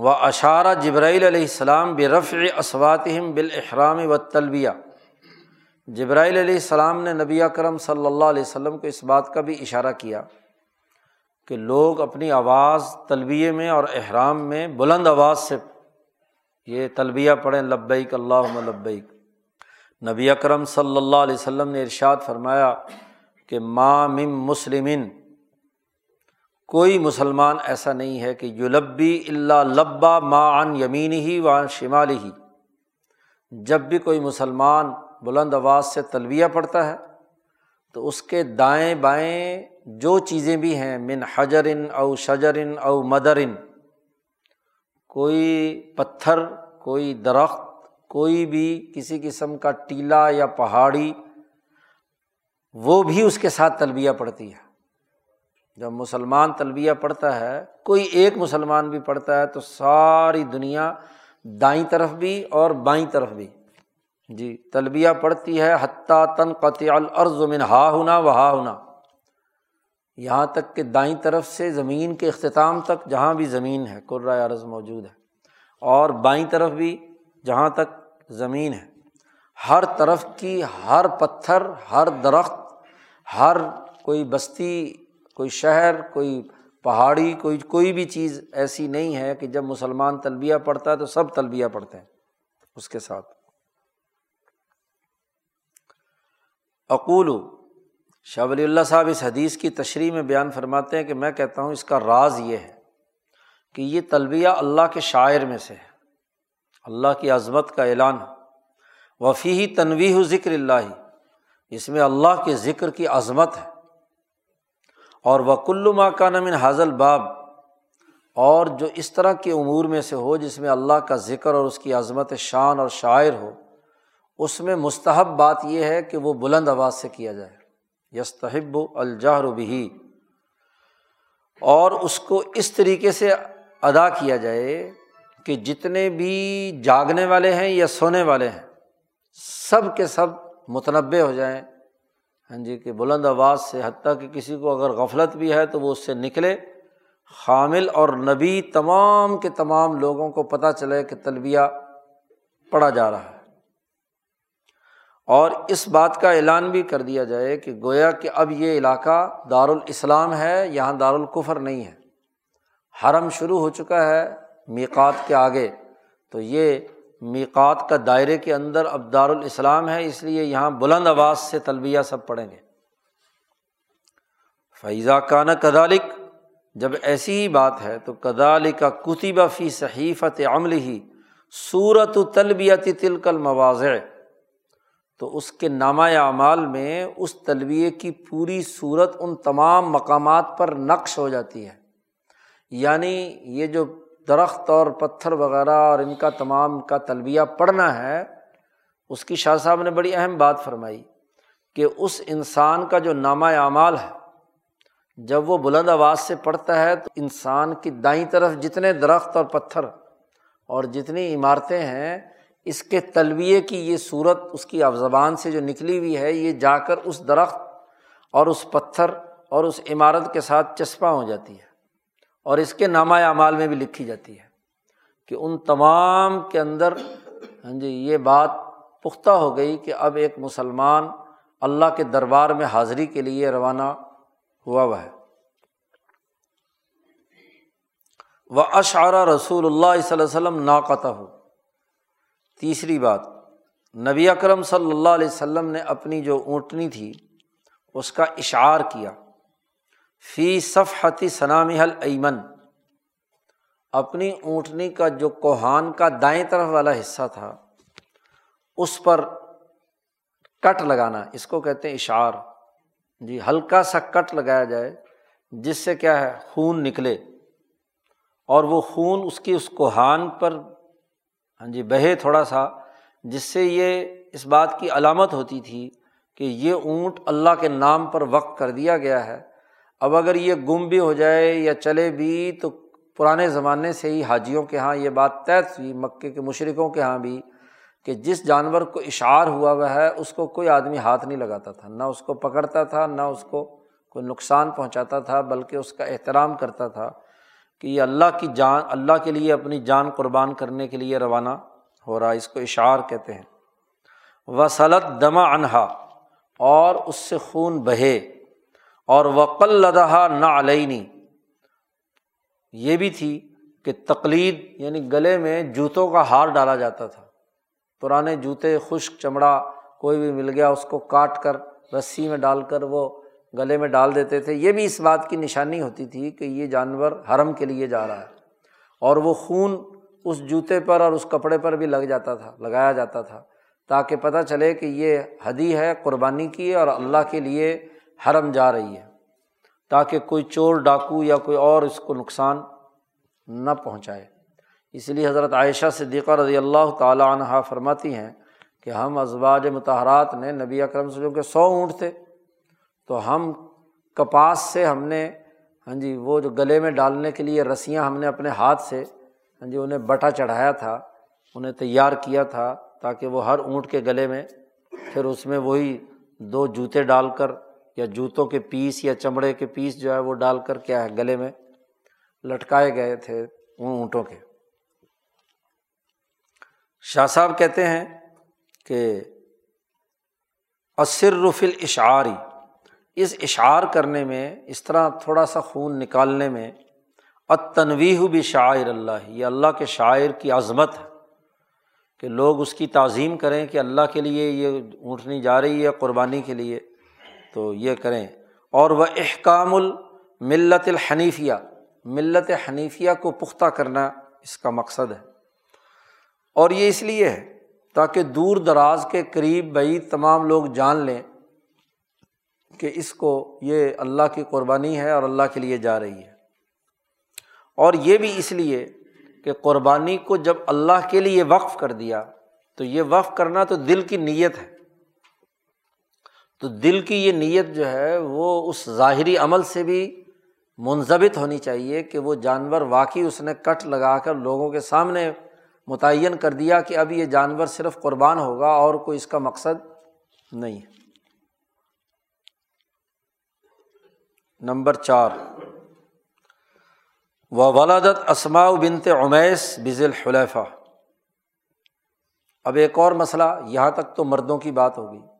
و اشارہ جبرائیل علیہ السلام برفع اسواتہم بالاحرام و تلبیہ جبرائیل علیہ السلام نے نبی اکرم صلی اللہ علیہ وسلم کو اس بات کا بھی اشارہ کیا کہ لوگ اپنی آواز تلبیے میں اور احرام میں بلند آواز سے یہ تلبیہ پڑھیں، لبیک اللہ لبیک۔ نبی اکرم صلی اللہ علیہ وسلم نے ارشاد فرمایا کہ مام مسلمن کوئی مسلمان ایسا نہیں ہے کہ یلبی اللہ لبا ما ان یمین ہی و شمال ہی جب بھی کوئی مسلمان بلند آواز سے تلبیہ پڑھتا ہے، تو اس کے دائیں بائیں جو چیزیں بھی ہیں، من حجرن او شجرن او مدرن، کوئی پتھر، کوئی درخت، کوئی بھی کسی قسم کا ٹیلا یا پہاڑی، وہ بھی اس کے ساتھ تلبیہ پڑتی ہے۔ جب مسلمان تلبیہ پڑھتا ہے، کوئی ایک مسلمان بھی پڑھتا ہے تو ساری دنیا دائیں طرف بھی اور بائیں طرف بھی۔ جی تلبیہ پڑھتی ہے، حتیٰ تن قطع العرض من ہا ہونا و ہا ہونا یہاں تک کہ دائیں طرف سے زمین کے اختتام تک جہاں بھی زمین ہے قرۂۂ عرض موجود ہے۔ اور بائیں طرف بھی جہاں تک زمین ہے۔ ہر طرف کی ہر پتھر، ہر درخت، ہر کوئی بستی کوئی شہر، کوئی پہاڑی، کوئی کوئی بھی چیز ایسی نہیں ہے کہ جب مسلمان تلبیہ پڑھتا ہے تو سب تلبیہ پڑھتے ہیں اس کے ساتھ۔ اقول شاہ ولی اللہ صاحب اس حدیث کی تشریح میں بیان فرماتے ہیں کہ میں کہتا ہوں اس کا راز یہ ہے کہ یہ تلبیہ اللہ کے شاعر میں سے ہے۔ اللہ کی عظمت کا اعلان۔ وفی ہی تنوی ذکر اللہ۔ اس میں اللہ کے ذکر کی عظمت ہے۔ اور وک ماں کا نمن حاضل باب اور جو اس طرح کے امور میں سے ہو جس میں اللہ کا ذکر اور اس کی عظمت شان اور شاعر ہو، اس میں مستحب بات یہ ہے کہ وہ بلند آواز سے کیا جائے۔ یستحب و الجہر بھی اور اس کو اس طریقے سے ادا کیا جائے کہ جتنے بھی جاگنے والے ہیں یا سونے والے ہیں، سب کے سب متنوع ہو جائیں۔ ہاں جی کہ بلند آواز سے، حتیٰ کہ کسی کو اگر غفلت بھی ہے تو وہ اس سے نکلے۔ حامل اور نبی تمام کے تمام لوگوں کو پتہ چلے کہ تلبیہ پڑھا جا رہا ہے۔ اور اس بات کا اعلان بھی کر دیا جائے کہ گویا کہ اب یہ علاقہ دارالاسلام ہے، یہاں دارالقفر نہیں ہے۔ حرم شروع ہو چکا ہے میقات کے آگے۔ تو یہ میقات کا دائرے کے اندر اب دارالاسلام ہے، اس لیے یہاں بلند آواز سے تلبیہ سب پڑھیں گے۔ فیضا کان کدالک جب ایسی ہی بات ہے، تو کدال کا کتبہ فی صحیفت عمل ہی صورت و تلبیتی تلکل مواضع تو اس کے نامہ اعمال میں اس تلبیے کی پوری صورت ان تمام مقامات پر نقش ہو جاتی ہے۔ یعنی یہ جو درخت اور پتھر وغیرہ اور ان کا تمام کا تلبیہ پڑھنا ہے، اس کی شاہ صاحب نے بڑی اہم بات فرمائی کہ اس انسان کا جو نامہ اعمال ہے، جب وہ بلند آواز سے پڑھتا ہے تو انسان کی دائیں طرف جتنے درخت اور پتھر اور جتنی عمارتیں ہیں، اس کے تلبیے کی یہ صورت، اس کی زبان سے جو نکلی ہوئی ہے، یہ جا کر اس درخت اور اس پتھر اور اس عمارت کے ساتھ چسپاں ہو جاتی ہے۔ اور اس کے نامہ اعمال میں بھی لکھی جاتی ہے کہ ان تمام کے اندر ہاں جی یہ بات پختہ ہو گئی کہ اب ایک مسلمان اللہ کے دربار میں حاضری کے لیے روانہ ہوا ہوا ہے۔ و اشعرا رسول اللہ صلی اللہ وسلم ناقتہ ہو تیسری بات، نبی اکرم صلی اللہ علیہ وسلم نے اپنی جو اونٹنی تھی، اس کا اشعار کیا۔ فی صفحتی ثنام حل ایمن اپنی اونٹنی کا جو کوہان کا دائیں طرف والا حصہ تھا، اس پر کٹ لگانا، اس کو کہتے ہیں اشعار۔ جی ہلکا سا کٹ لگایا جائے، جس سے کیا ہے، خون نکلے۔ اور وہ خون اس کی، اس کوہان پر ہاں جی بہے تھوڑا سا، جس سے یہ اس بات کی علامت ہوتی تھی کہ یہ اونٹ اللہ کے نام پر وقت کر دیا گیا ہے۔ اب اگر یہ گم بھی ہو جائے یا چلے بھی تو پرانے زمانے سے ہی حاجیوں کے یہاں یہ بات طے ہوئی، مکے کے مشرقوں کے یہاں بھی کہ جس جانور کو اشعار ہوا ہوا ہے، اس کو کوئی آدمی ہاتھ نہیں لگاتا تھا، نہ اس کو پکڑتا تھا، نہ اس کو کوئی نقصان پہنچاتا تھا، بلکہ اس کا احترام کرتا تھا کہ یہ اللہ کی جان، اللہ کے لیے اپنی جان قربان کرنے کے لیے روانہ ہو رہا اس کو اشعار کہتے ہیں۔ وسلط دما انہا اور اس سے خون بہے۔ اور وقل لدہ نہ علینی یہ بھی تھی کہ تقلید یعنی گلے میں جوتوں کا ہار ڈالا جاتا تھا۔ پرانے جوتے خشک چمڑا کوئی بھی مل گیا، اس کو کاٹ کر رسی میں ڈال کر وہ گلے میں ڈال دیتے تھے۔ یہ بھی اس بات کی نشانی ہوتی تھی کہ یہ جانور حرم کے لیے جا رہا ہے۔ اور وہ خون اس جوتے پر اور اس کپڑے پر بھی لگ جاتا تھا، لگایا جاتا تھا، تاکہ پتہ چلے کہ یہ حدی ہے قربانی کی اور اللہ کے لیے حرم جا رہی ہے تاکہ کوئی چور، ڈاکو یا کوئی اور اس کو نقصان نہ پہنچائے۔ اس لیے حضرت عائشہ صدیقہ رضی اللہ تعالیٰ عنہ فرماتی ہیں کہ ہم ازواج متحرات نے نبی اکرم سے جو کہ سو اونٹ تھے۔ تو ہم کپاس سے ہم نے ہاں جی وہ جو گلے میں ڈالنے کے لیے رسیاں ہم نے اپنے ہاتھ سے ہاں جی انہیں بٹا چڑھایا تھا، انہیں تیار کیا تھا تاکہ وہ ہر اونٹ کے گلے میں، پھر اس میں وہی دو جوتے ڈال کر یا جوتوں کے پیس یا چمڑے کے پیس جو ہے وہ ڈال کر کیا ہے گلے میں لٹکائے گئے تھے ان اونٹوں کے۔ شاہ صاحب کہتے ہیں کہ اسر رفل اشعاری اس اشعار کرنے میں، اس طرح تھوڑا سا خون نکالنے میں اتنویح بھی شاعر اللہ، یہ اللہ کے شاعر کی عظمت ہے کہ لوگ اس کی تعظیم کریں کہ اللہ کے لیے یہ اونٹنی جا رہی ہے، قربانی کے لیے۔ تو یہ کریں۔ اور وہ احکام الملت الحنیفیہ، ملت حنیفیہ کو پختہ کرنا اس کا مقصد ہے۔ اور یہ اس لیے ہے تاکہ دور دراز کے قریب بعید تمام لوگ جان لیں کہ اس کو یہ اللہ کی قربانی ہے اور اللہ کے لیے جا رہی ہے۔ اور یہ بھی اس لیے کہ قربانی کو جب اللہ کے لیے وقف کر دیا تو یہ وقف کرنا تو دل کی نیت ہے۔ تو دل کی یہ نیت جو ہے وہ اس ظاہری عمل سے بھی منظمت ہونی چاہیے کہ وہ جانور واقعی اس نے کٹ لگا کر لوگوں کے سامنے متعین کر دیا کہ اب یہ جانور صرف قربان ہوگا اور کوئی اس کا مقصد نہیں ہے۔ نمبر چار۔ و ولادت اسماء بنت عمیس بز الحلیفہ اب ایک اور مسئلہ، یہاں تک تو مردوں کی بات ہوگی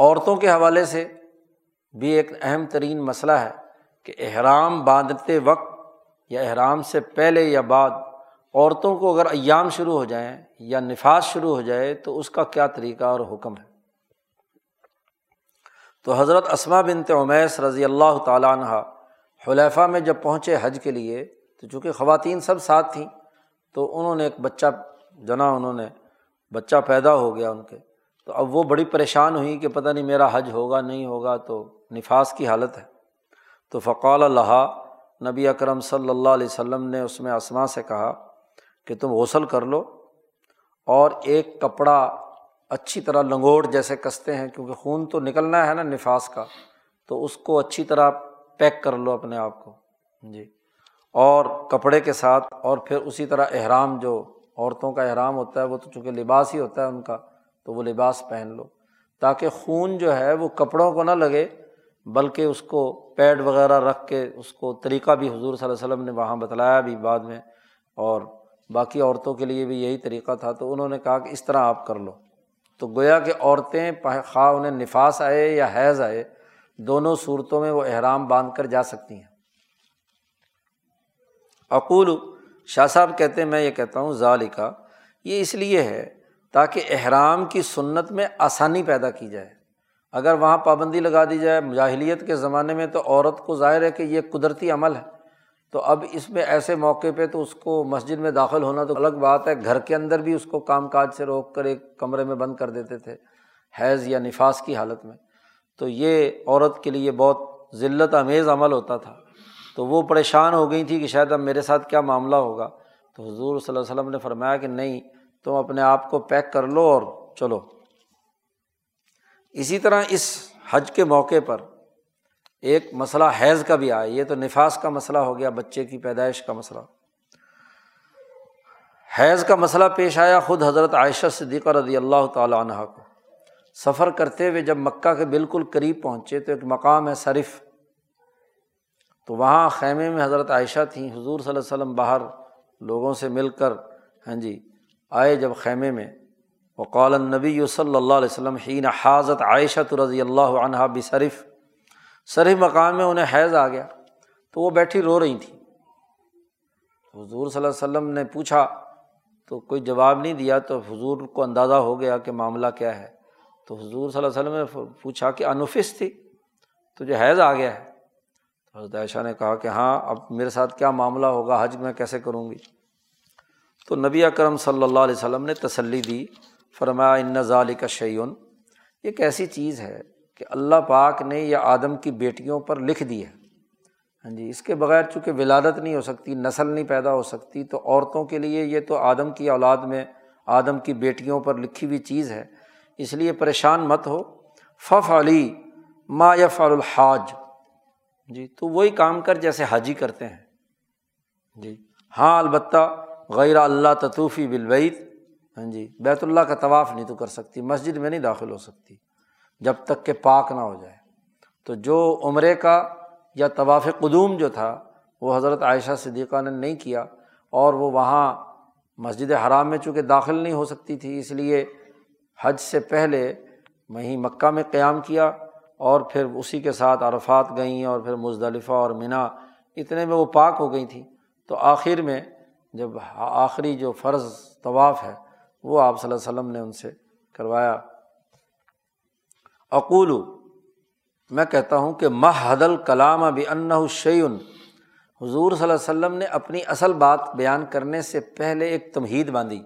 عورتوں کے حوالے سے بھی ایک اہم ترین مسئلہ ہے کہ احرام باندھتے وقت یا احرام سے پہلے یا بعد عورتوں کو اگر ایام شروع ہو جائیں یا نفاذ شروع ہو جائے تو اس کا کیا طریقہ اور حکم ہے؟ تو حضرت اسما بنت عمیس رضی اللہ تعالیٰ عنہ حلیفہ میں جب پہنچے حج کے لیے، تو چونکہ خواتین سب ساتھ تھیں، تو انہوں نے ایک بچہ جنا انہوں نے، بچہ پیدا ہو گیا ان کے۔ تو اب وہ بڑی پریشان ہوئی کہ پتہ نہیں میرا حج ہوگا نہیں ہوگا تو نفاذ کی حالت ہے۔ تو فقال اللہ نبی اکرم صلی اللہ علیہ وسلم نے اس میں اسما سے کہا کہ تم غسل کر لو اور ایک کپڑا اچھی طرح لنگوٹ جیسے کستے ہیں، کیونکہ خون تو نکلنا ہے نا نفاذ کا، تو اس کو اچھی طرح پیک کر لو اپنے آپ کو۔ جی۔ اور کپڑے کے ساتھ، اور پھر اسی طرح احرام، جو عورتوں کا احرام ہوتا ہے، وہ تو چونکہ لباس ہی ہوتا ہے ان کا تو وہ لباس پہن لو۔ تاکہ خون جو ہے وہ کپڑوں کو نہ لگے، بلکہ اس کو پیڈ وغیرہ رکھ کے اس کو طریقہ بھی حضور صلی اللہ علیہ وسلم نے وہاں بتلایا بھی بعد میں۔ اور باقی عورتوں کے لیے بھی یہی طریقہ تھا۔ تو انہوں نے کہا کہ اس طرح آپ کر لو۔ تو گویا کہ عورتیں خواہ انہیں نفاس آئے یا حیض آئے، دونوں صورتوں میں وہ احرام باندھ کر جا سکتی ہیں۔ اقول، شاہ صاحب کہتے ہیں، میں یہ کہتا ہوں ظالقہ یہ اس لیے ہے تاکہ احرام کی سنت میں آسانی پیدا کی جائے۔ اگر وہاں پابندی لگا دی جائے مجاہلیت کے زمانے میں تو عورت کو ظاہر ہے کہ یہ قدرتی عمل ہے۔ تو اب اس میں ایسے موقع پہ تو اس کو مسجد میں داخل ہونا تو الگ بات ہے۔ گھر کے اندر بھی اس کو کام کاج سے روک کر ایک کمرے میں بند کر دیتے تھے حیض یا نفاس کی حالت میں۔ تو یہ عورت کے لیے بہت ذلت امیز عمل ہوتا تھا۔ تو وہ پریشان ہو گئی تھی کہ شاید اب میرے ساتھ کیا معاملہ ہوگا۔ تو حضور صلی اللہ علیہ وسلم نے فرمایا کہ نہیں تم اپنے آپ کو پیک کر لو اور چلو۔ اسی طرح اس حج کے موقع پر ایک مسئلہ حیض کا بھی آیا۔ یہ تو نفاس کا مسئلہ ہو گیا، بچے کی پیدائش کا مسئلہ۔ حیض کا مسئلہ پیش آیا خود حضرت عائشہ صدیقہ رضی اللہ تعالیٰ عنہ کو۔ سفر کرتے ہوئے جب مکہ کے بالکل قریب پہنچے تو ایک مقام ہے صرف۔ تو وہاں خیمے میں حضرت عائشہ تھیں۔ حضور صلی اللہ علیہ وسلم باہر لوگوں سے مل کر ہاں جی آئے جب خیمے میں۔ وقال النبی صلی اللہ علیہ وسلم حین حاضت عائشہ تو رضی اللہ عنہ بصرف صرف مقام میں انہیں حیض آ گیا۔ تو وہ بیٹھی رو رہی تھیں۔ حضور صلی اللہ علیہ وسلم نے پوچھا، تو کوئی جواب نہیں دیا تو حضور کو اندازہ ہو گیا کہ معاملہ کیا ہے۔ تو حضور صلی اللہ علیہ وسلم نے پوچھا کہ انوفس تھی؟ تو جو حیض آ گیا ہے۔ حضرت عائشہ نے کہا کہ ہاں اب میرے ساتھ کیا معاملہ ہوگا؟ حج میں کیسے کروں گی؟ تو نبی اکرم صلی اللہ علیہ وسلم نے تسلی دی، فرمایا، ان ظال کا شعین ایک ایسی چیز ہے کہ اللہ پاک نے یہ آدم کی بیٹیوں پر لکھ دی ہے۔ ہاں جی اس کے بغیر چونکہ ولادت نہیں ہو سکتی، نسل نہیں پیدا ہو سکتی، تو عورتوں کے لیے یہ تو آدم کی اولاد میں آدم کی بیٹیوں پر لکھی ہوئی چیز ہے۔ اس لیے پریشان مت ہو۔ فف علی ما یف الحاج۔ جی تو وہی کام کر جیسے حاجی کرتے ہیں۔ جی ہاں البتہ غیر اللہ تطوفی بلوعید ہاں جی بیت اللہ کا طواف نہیں تو کر سکتی، مسجد میں نہیں داخل ہو سکتی جب تک کہ پاک نہ ہو جائے۔ تو جو عمرے کا یا طواف قدوم جو تھا، وہ حضرت عائشہ صدیقہ نے نہیں کیا اور وہ وہاں مسجد حرام میں چونکہ داخل نہیں ہو سکتی تھی، اس لیے حج سے پہلے وہیں مکہ میں قیام کیا اور پھر اسی کے ساتھ عرفات گئیں اور پھر مزدلفہ اور منا اتنے میں وہ پاک ہو گئی تھیں۔ تو آخر میں جب آخری جو فرض طواف ہے، وہ آپ صلی اللہ علیہ وسلم نے ان سے کروایا۔ اقول میں کہتا ہوں کہ محد الکلام ابھی ان شعین حضور صلی اللہ علیہ وسلم نے اپنی اصل بات بیان کرنے سے پہلے ایک تمہید باندھی۔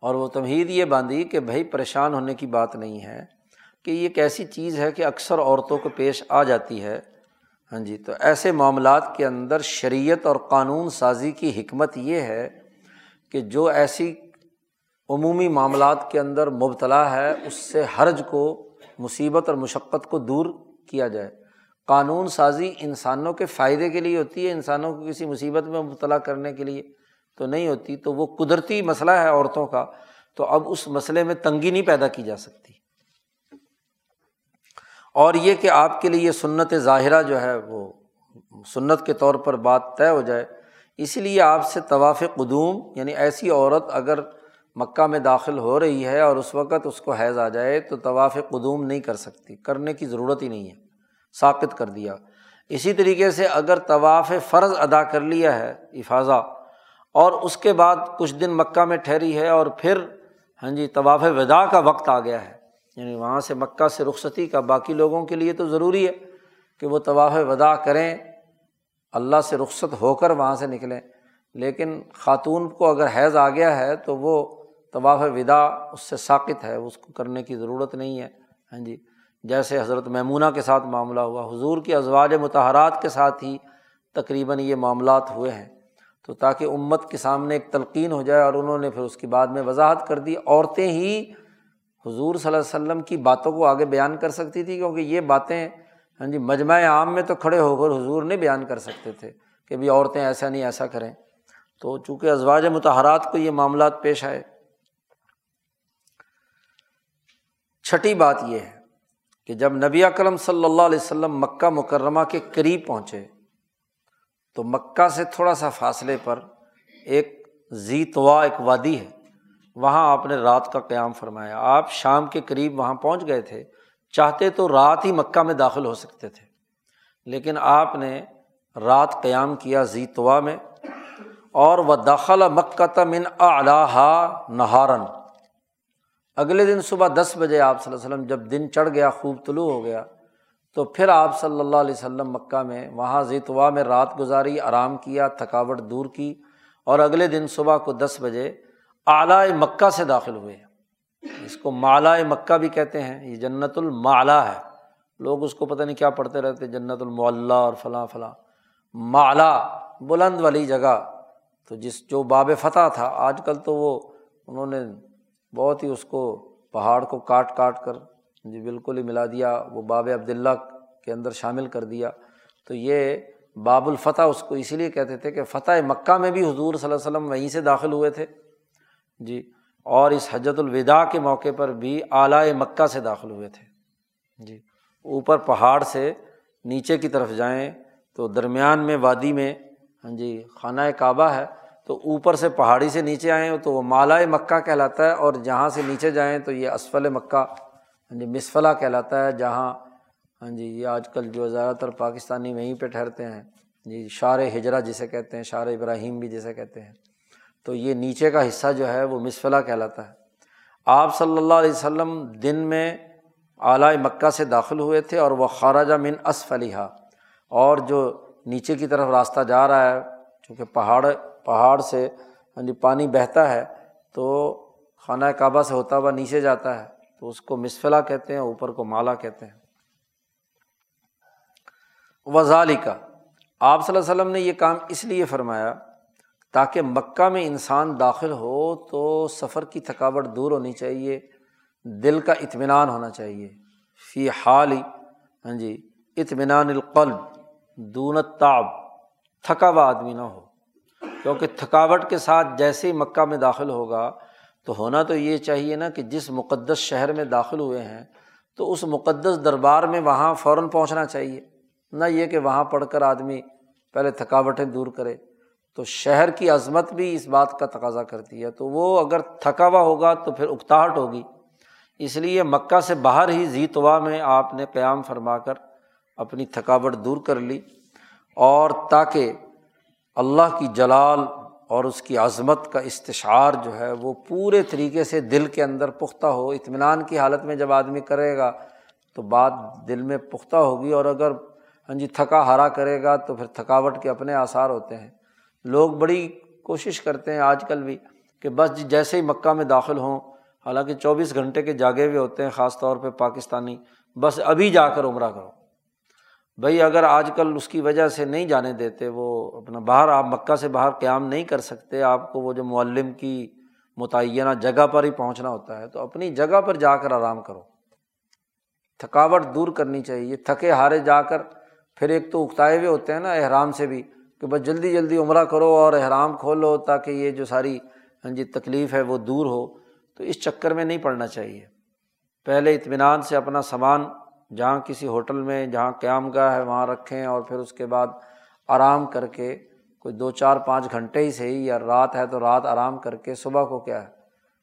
اور وہ تمہید یہ باندھی کہ بھائی پریشان ہونے کی بات نہیں ہے کہ یہ ایک ایسی چیز ہے کہ اکثر عورتوں کو پیش آ جاتی ہے۔ ہاں جی تو ایسے معاملات کے اندر شریعت اور قانون سازی کی حکمت یہ ہے کہ جو ایسی عمومی معاملات کے اندر مبتلا ہے، اس سے حرج کو، مصیبت اور مشقت کو دور کیا جائے۔ قانون سازی انسانوں کے فائدے کے لیے ہوتی ہے، انسانوں کو کسی مصیبت میں مبتلا کرنے کے لیے تو نہیں ہوتی، تو وہ قدرتی مسئلہ ہے عورتوں کا، تو اب اس مسئلے میں تنگی نہیں پیدا کی جا سکتی۔ اور یہ کہ آپ کے لیے سنت ظاہرہ جو ہے وہ سنت کے طور پر بات طے ہو جائے اسی لیے آپ سے طواف قدوم یعنی ایسی عورت اگر مکہ میں داخل ہو رہی ہے اور اس وقت اس کو حیض آ جائے تو طواف قدوم نہیں کر سکتی، کرنے کی ضرورت ہی نہیں ہے ثابت کر دیا۔ اسی طریقے سے اگر طواف فرض ادا کر لیا ہے افاظہ اور اس کے بعد کچھ دن مکہ میں ٹھہری ہے اور پھر ہاں جی طواف ودا کا وقت آ گیا ہے یعنی وہاں سے مکہ سے رخصتی کا باقی لوگوں کے لیے تو ضروری ہے کہ وہ طواف ودا کریں، اللہ سے رخصت ہو کر وہاں سے نکلیں۔ لیکن خاتون کو اگر حیض آ گیا ہے تو وہ طواف ودا اس سے ثاقت ہے، اس کو کرنے کی ضرورت نہیں ہے۔ ہاں جی جیسے حضرت میمونہ کے ساتھ معاملہ ہوا، حضور کی ازواج متحرات کے ساتھ ہی تقریباً یہ معاملات ہوئے ہیں۔ تو تاکہ امت کے سامنے ایک تلقین ہو جائے اور انہوں نے پھر اس کے بعد میں وضاحت کر دی، عورتیں ہی حضور صلی اللہ علیہ وسلم کی باتوں کو آگے بیان کر سکتی تھی کیونکہ یہ باتیں ہاں جی مجمع عام میں تو کھڑے ہو کر حضور نہیں بیان کر سکتے تھے کہ بھی عورتیں ایسا نہیں، ایسا کریں۔ تو چونکہ ازواج متحرات کو یہ معاملات پیش آئے۔ چھٹی بات یہ ہے کہ جب نبی اکرم صلی اللہ علیہ وسلم مکہ مکرمہ کے قریب پہنچے، تو مکہ سے تھوڑا سا فاصلے پر ایک زی توا ایک وادی ہے۔ وہاں آپ نے رات کا قیام فرمایا۔ آپ شام کے قریب وہاں پہنچ گئے تھے۔ چاہتے تو رات ہی مکہ میں داخل ہو سکتے تھے۔ لیکن آپ نے رات قیام کیا زی توا میں۔ اور وہ داخلہ مکہ تمن اعلیٰ نہارن۔ اگلے دن صبح دس بجے آپ صلی اللہ علیہ وسلم جب دن چڑھ گیا، خوب طلوع ہو گیا، تو پھر آپ صلی اللہ علیہ وسلم مکہ میں وہاں زیتوا میں رات گزاری، آرام کیا، تھکاوٹ دور کی۔ اور اگلے دن صبح کو دس بجے اعلیٰ مکہ سے داخل ہوئے اس کو مالا مکہ بھی کہتے ہیں۔ یہ جنت المعلیٰ ہے۔ لوگ اس کو پتہ نہیں کیا پڑھتے رہتے جنت المعلّہ اور فلاں فلاں۔ مالا، بلند والی جگہ۔ تو جس جو باب فتح تھا، آج کل تو وہ انہوں نے بہت ہی اس کو پہاڑ کو کاٹ کاٹ کر جی بالکل ہی ملا دیا، وہ باب عبداللہ کے اندر شامل کر دیا۔ تو یہ باب الفتح اس کو اسی لیے کہتے تھے کہ فتح مکہ میں بھی حضور صلی اللہ علیہ وسلم وہیں سے داخل ہوئے تھے۔ جی اور اس حجت الوداع کے موقع پر بھی اعلیٰ مکہ سے داخل ہوئے تھے۔ جی اوپر پہاڑ سے نیچے کی طرف جائیں تو درمیان میں وادی میں ہاں جی خانہ کعبہ ہے، تو اوپر سے پہاڑی سے نیچے آئیں تو وہ مالا مکہ کہلاتا ہے اور جہاں سے نیچے جائیں تو یہ اسفل مکہ ہاں جی مسفلا کہلاتا ہے، جہاں ہاں جی یہ آج کل جو زیادہ تر پاکستانی وہیں پہ ٹھہرتے ہیں۔ جی شار ہجرا جسے کہتے ہیں شار ابراہیم بھی جسے کہتے ہیں۔ تو یہ نیچے کا حصہ جو ہے وہ مسفلا کہلاتا ہے۔ آپ صلی اللہ علیہ وسلم دن میں اعلیٰ مکہ سے داخل ہوئے تھے اور وہ خارجہ من اسفلیہ اور جو نیچے کی طرف راستہ جا رہا ہے، چونکہ پہاڑ پہاڑ سے جی پانی بہتا ہے، تو خانہ کعبہ سے ہوتا ہوا نیچے جاتا ہے۔ تو اس کو مسفلا کہتے ہیں، اوپر کو مالا کہتے ہیں۔ وزالی کا آپ صلی اللہ علیہ وسلم نے یہ کام اس لیے فرمایا تاکہ مکہ میں انسان داخل ہو تو سفر کی تھکاوٹ دور ہونی چاہیے، دل کا اطمینان ہونا چاہیے۔ فی حال ہی ہاں جی اطمینان القلب دونت تاب تھکا ہوا آدمی نہ ہو۔ کیونکہ تھکاوٹ کے ساتھ جیسے ہی مکہ میں داخل ہوگا، تو ہونا تو یہ چاہیے نا کہ جس مقدس شہر میں داخل ہوئے ہیں، تو اس مقدس دربار میں وہاں فوراً پہنچنا چاہیے۔ نہ یہ کہ وہاں پڑھ کر آدمی پہلے تھکاوٹیں دور کرے۔ تو شہر کی عظمت بھی اس بات کا تقاضا کرتی ہے۔ تو وہ اگر تھکا ہوا ہوگا تو پھر اکتاہٹ ہوگی۔ اس لیے مکہ سے باہر ہی زی توا میں آپ نے قیام فرما کر اپنی تھکاوٹ دور کر لی اور تاکہ اللہ کی جلال اور اس کی عظمت کا استشعار جو ہے وہ پورے طریقے سے دل کے اندر پختہ ہو۔ اطمینان کی حالت میں جب آدمی کرے گا تو بات دل میں پختہ ہوگی اور اگر ہاں جی تھکا ہارا کرے گا تو پھر تھکاوٹ کے اپنے آثار ہوتے ہیں۔ لوگ بڑی کوشش کرتے ہیں آج کل بھی کہ بس جی جیسے ہی مکہ میں داخل ہوں، حالانکہ چوبیس گھنٹے کے جاگے ہوئے ہوتے ہیں، خاص طور پہ پاکستانی، بس ابھی جا کر عمرہ کرو۔ بھائی اگر آج کل اس کی وجہ سے نہیں جانے دیتے، وہ اپنا باہر، آپ مکہ سے باہر قیام نہیں کر سکتے، آپ کو وہ جو معلم کی متعینہ جگہ پر ہی پہنچنا ہوتا ہے، تو اپنی جگہ پر جا کر آرام کرو۔ تھکاوٹ دور کرنی چاہیے، تھکے ہارے جا کر، پھر ایک تو اکتائے ہوئے ہوتے ہیں نا، احرام سے بھی۔ کہ بس جلدی جلدی عمرہ کرو اور احرام کھولو تاکہ یہ جو ساری ہاں جی تکلیف ہے وہ دور ہو، تو اس چکر میں نہیں پڑنا چاہیے۔ پہلے اطمینان سے اپنا سامان جہاں کسی ہوٹل میں، جہاں قیام گاہ ہے، وہاں رکھیں اور پھر اس کے بعد آرام کر کے کوئی دو چار پانچ گھنٹے ہی صحیح، یا رات ہے تو رات آرام کر کے صبح کو کیا ہے،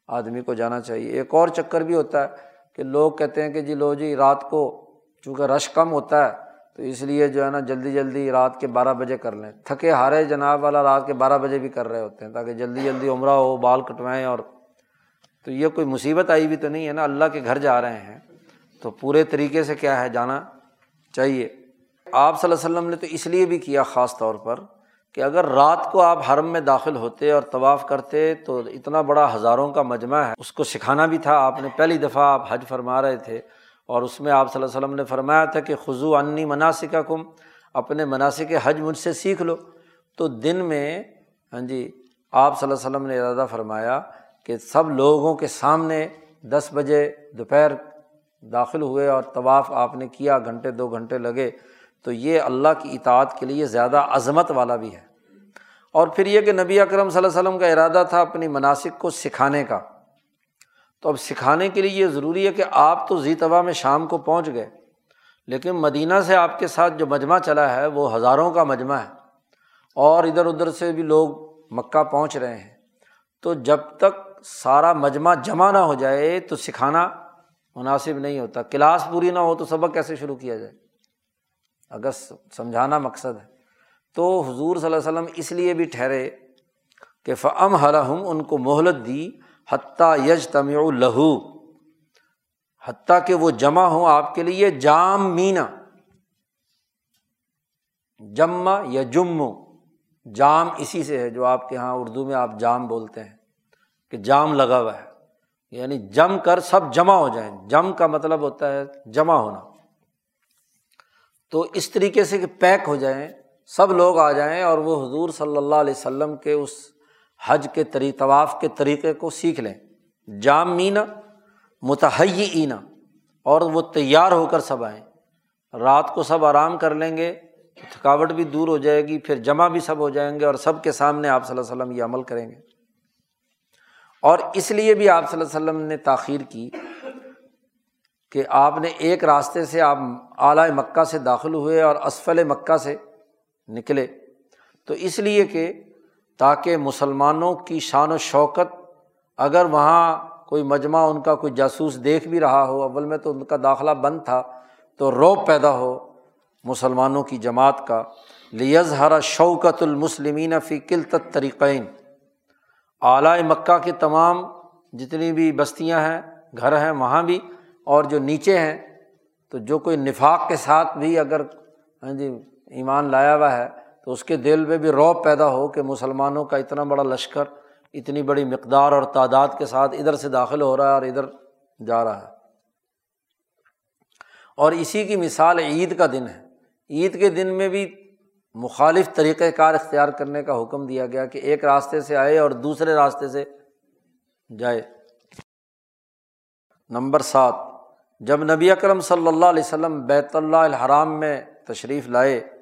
آدمی کو جانا چاہیے۔ ایک اور چکر بھی ہوتا ہے کہ لوگ کہتے ہیں کہ جی لو جی رات کو چونکہ رش کم ہوتا ہے تو اس لیے جو ہے نا جلدی جلدی رات کے بارہ بجے کر لیں۔ تھکے ہارے جناب والا رات کے بارہ بجے بھی کر رہے ہوتے ہیں تاکہ جلدی جلدی عمرہ ہو، بال کٹوائیں اور تو یہ کوئی مصیبت آئی بھی تو نہیں ہے نا۔ اللہ کے گھر جا رہے ہیں۔ تو پورے طریقے سے کیا ہے جانا چاہیے۔ آپ صلی اللہ علیہ وسلم نے تو اس لیے بھی کیا خاص طور پر کہ اگر رات کو آپ حرم میں داخل ہوتے اور طواف کرتے تو اتنا بڑا ہزاروں کا مجمع ہے۔ اس کو سکھانا بھی تھا۔ آپ نے پہلی دفعہ آپ حج فرما رہے تھے۔ اور اس میں آپ صلی اللہ علیہ وسلم نے فرمایا تھا کہ خضو انی مناسب کم اپنے مناسب حج مجھ سے سیکھ لو۔ تو دن میں ہاں جی آپ صلی اللہ علیہ وسلم نے ارادہ فرمایا کہ سب لوگوں کے سامنے دس بجے دوپہر داخل ہوئے اور طواف آپ نے کیا، گھنٹے دو گھنٹے لگے۔ تو یہ اللہ کی اطاعت کے لیے زیادہ عظمت والا بھی ہے۔ اور پھر یہ کہ نبی اکرم صلی اللہ علیہ وسلم کا ارادہ تھا اپنی مناسب کو سکھانے کا۔ تو اب سکھانے کے لیے یہ ضروری ہے کہ آپ تو زی طبع میں شام کو پہنچ گئے، لیکن مدینہ سے آپ کے ساتھ جو مجمع چلا ہے، وہ ہزاروں کا مجمع ہے۔ اور ادھر ادھر سے بھی لوگ مکہ پہنچ رہے ہیں۔ تو جب تک سارا مجمع جمع نہ ہو جائے، تو سکھانا مناسب نہیں ہوتا۔ کلاس پوری نہ ہو تو سبق کیسے شروع کیا جائے؟ اگر سمجھانا مقصد ہے۔ تو حضور صلی اللہ علیہ وسلم اس لیے بھی ٹھہرے کہ فم حلحم ان کو مہلت دی حتیٰ یج تمیع لہو، حتیٰ کہ وہ جمع ہوں آپ کے لیے جام مینا، جمع یا جم جام اسی سے ہے جو آپ کے یہاں اردو میں آپ جام بولتے ہیں، کہ جام لگا ہوا ہے یعنی جم کر سب جمع ہو جائیں، جم کا مطلب ہوتا ہے جمع ہونا۔ تو اس طریقے سے کہ پیک ہو جائیں، سب لوگ آ جائیں اور وہ حضور صلی اللہ علیہ وسلم کے اس حج کے طری، طواف کے طریقے کو سیکھ لیں۔ جام مینا متحی اینا اور وہ تیار ہو کر سب آئیں۔ رات کو سب آرام کر لیں گے، تھکاوٹ بھی دور ہو جائے گی، پھر جمع بھی سب ہو جائیں گے اور سب کے سامنے آپ صلی اللہ علیہ وسلم یہ عمل کریں گے۔ اور اس لیے بھی آپ صلی اللہ علیہ وسلم نے تاخیر کی کہ آپ نے ایک راستے سے آپ اعلیٰ مکہ سے داخل ہوئے اور اسفل مکہ سے نکلے۔ تو اس لیے کہ تاکہ مسلمانوں کی شان و شوکت، اگر وہاں کوئی مجمع ان کا کوئی جاسوس دیکھ بھی رہا ہو، اول میں تو ان کا داخلہ بند تھا، تو روب پیدا ہو مسلمانوں کی جماعت کا۔ لیز ہرا شوکت المسلمین فی قلت طریقین اعلیٰ مکہ کے تمام جتنی بھی بستیاں ہیں، گھر ہیں، وہاں بھی، اور جو نیچے ہیں، تو جو کوئی نفاق کے ساتھ بھی اگر ہاں جی ایمان لایا ہوا ہے تو اس کے دل میں بھی روب پیدا ہو کہ مسلمانوں کا اتنا بڑا لشکر، اتنی بڑی مقدار اور تعداد کے ساتھ ادھر سے داخل ہو رہا ہے اور ادھر جا رہا ہے۔ اور اسی کی مثال عید کا دن ہے۔ عید کے دن میں بھی مخالف طریقۂ کار اختیار کرنے کا حکم دیا گیا کہ ایک راستے سے آئے اور دوسرے راستے سے جائے۔ نمبر سات، جب نبی اکرم صلی اللہ علیہ وسلم بیت اللہ الحرام میں تشریف لائے